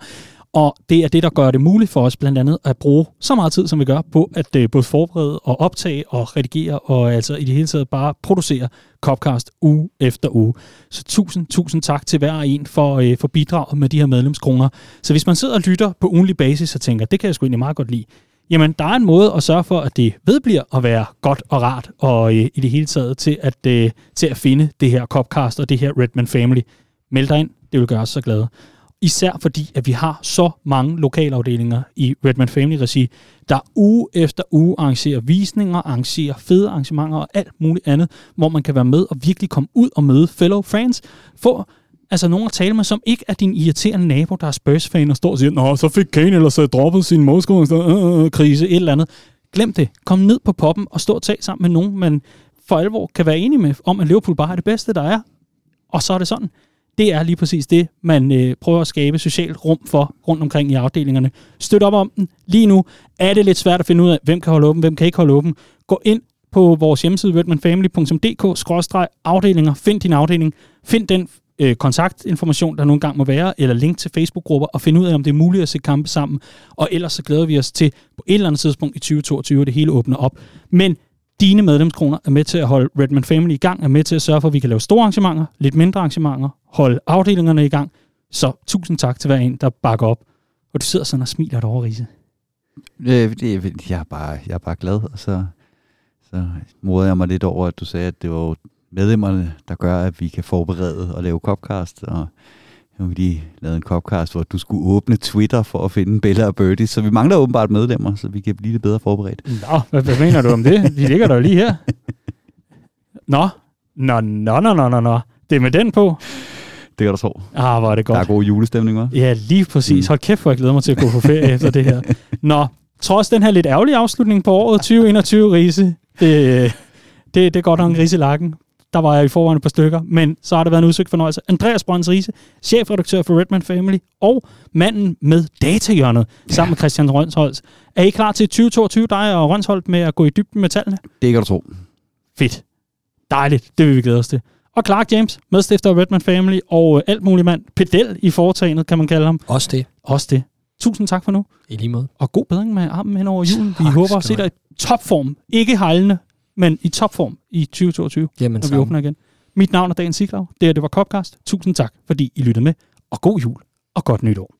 Speaker 1: Og det er det, der gør det muligt for os blandt andet at bruge så meget tid, som vi gør, på at øh, både forberede og optage og redigere, og altså i det hele taget bare producere Copcast uge efter uge. Så tusind, tusind tak til hver en for, øh, for bidraget med de her medlemskroner. Så hvis man sidder og lytter på ugenlig basis og tænker, det kan jeg sgu egentlig meget godt lide, jamen der er en måde at sørge for, at det vedbliver at være godt og rart, og øh, i det hele taget til at, øh, til at finde det her Copcast og det her Redman Family. Meld dig ind, det vil gøre os så glade især fordi, at vi har så mange lokalafdelinger i Redman Family Regi, der uge efter uge arrangerer visninger, arrangerer fede arrangementer og alt muligt andet, hvor man kan være med og virkelig komme ud og møde fellow fans, få altså nogen at tale med, som ikke er din irriterende nabo, der er Spurs-fan og står og siger, Nå, så fik Kane eller så øh, droppet sin målscoring-krise, øh, øh, øh et eller andet. Glem det. Kom ned på poppen og stå og tag sammen med nogen, man for alvor kan være enig med, om at Liverpool bare er det bedste, der er. Og så er det sådan. Det er lige præcis det, man øh, prøver at skabe socialt rum for rundt omkring i afdelingerne. Støt op om den. Lige nu er det lidt svært at finde ud af, hvem kan holde åben, hvem kan ikke holde åben. Gå ind på vores hjemmeside, redmanfamily.dk-afdelinger. Find din afdeling. Find den øh, kontaktinformation, der nogle gange må være, eller link til Facebook-grupper, og finde ud af, om det er muligt at se kampe sammen. Og ellers så glæder vi os til på et eller andet tidspunkt i 2022, at det hele åbner op. Men dine medlemskroner er med til at holde Redman Family i gang, er med til at sørge for, at vi kan lave store arrangementer, lidt mindre arrangementer, holde afdelingerne i gang. Så tusind tak til hver en, der bakker op. Og du sidder sådan og smiler over Riese.
Speaker 3: Det, det, jeg, er bare, jeg er bare glad, og så, så modede jeg mig lidt over, at du sagde, at det var medlemmerne, der gør, at vi kan forberede og lave copcast, og nu har vi lige lavet en copcast, hvor du skulle åbne Twitter for at finde Bella og Birdie, så vi mangler åbenbart medlemmer, så vi kan blive lidt bedre forberedt.
Speaker 1: Nå, hvad, hvad mener du om det? De ligger der lige her. Nå, nå, nå, nå, nå, nå, nå. Det er med den på.
Speaker 3: Det kan du tro.
Speaker 1: Ah, hvor er det godt.
Speaker 3: Der er god julestemning, hva'?
Speaker 1: Ja, lige præcis. Mm. Hold kæft, hvor jeg glæder mig til at gå på ferie efter det her. Nå, trods den her lidt ærgerlige afslutning på året 2021, Riese, det, det, det er godt nok en riselakken. Der var jeg i forvejen på stykker, men så har det været en udsøgt fornøjelse. Andreas Brøns Riese, chefredaktør for Redman Family, og manden med datahjørnet, sammen med Christian Rønsholdt. Er I klar til 2022, dig og Rønsholdt, med at gå i dybden med tallene?
Speaker 3: Det kan du tro.
Speaker 1: Fedt. Dejligt. Det vil vi glæde os til. Og Clark James, medstifter af Redman Family, og alt muligt mand. Pedel i foretagendet, kan man kalde ham.
Speaker 2: Også det.
Speaker 1: Også det. Tusind tak for nu.
Speaker 2: I lige måde.
Speaker 1: Og god bedring med armen hen over julen. Vi håber at se dig i topform. Ikke hejlende, men i topform i 2022,
Speaker 2: Jamen,
Speaker 1: når vi
Speaker 2: sammen.
Speaker 1: åbner igen. Mit navn er Dan Siglaug. Det her, det var Copcast. Tusind tak, fordi I lyttede med. Og god jul og godt nytår.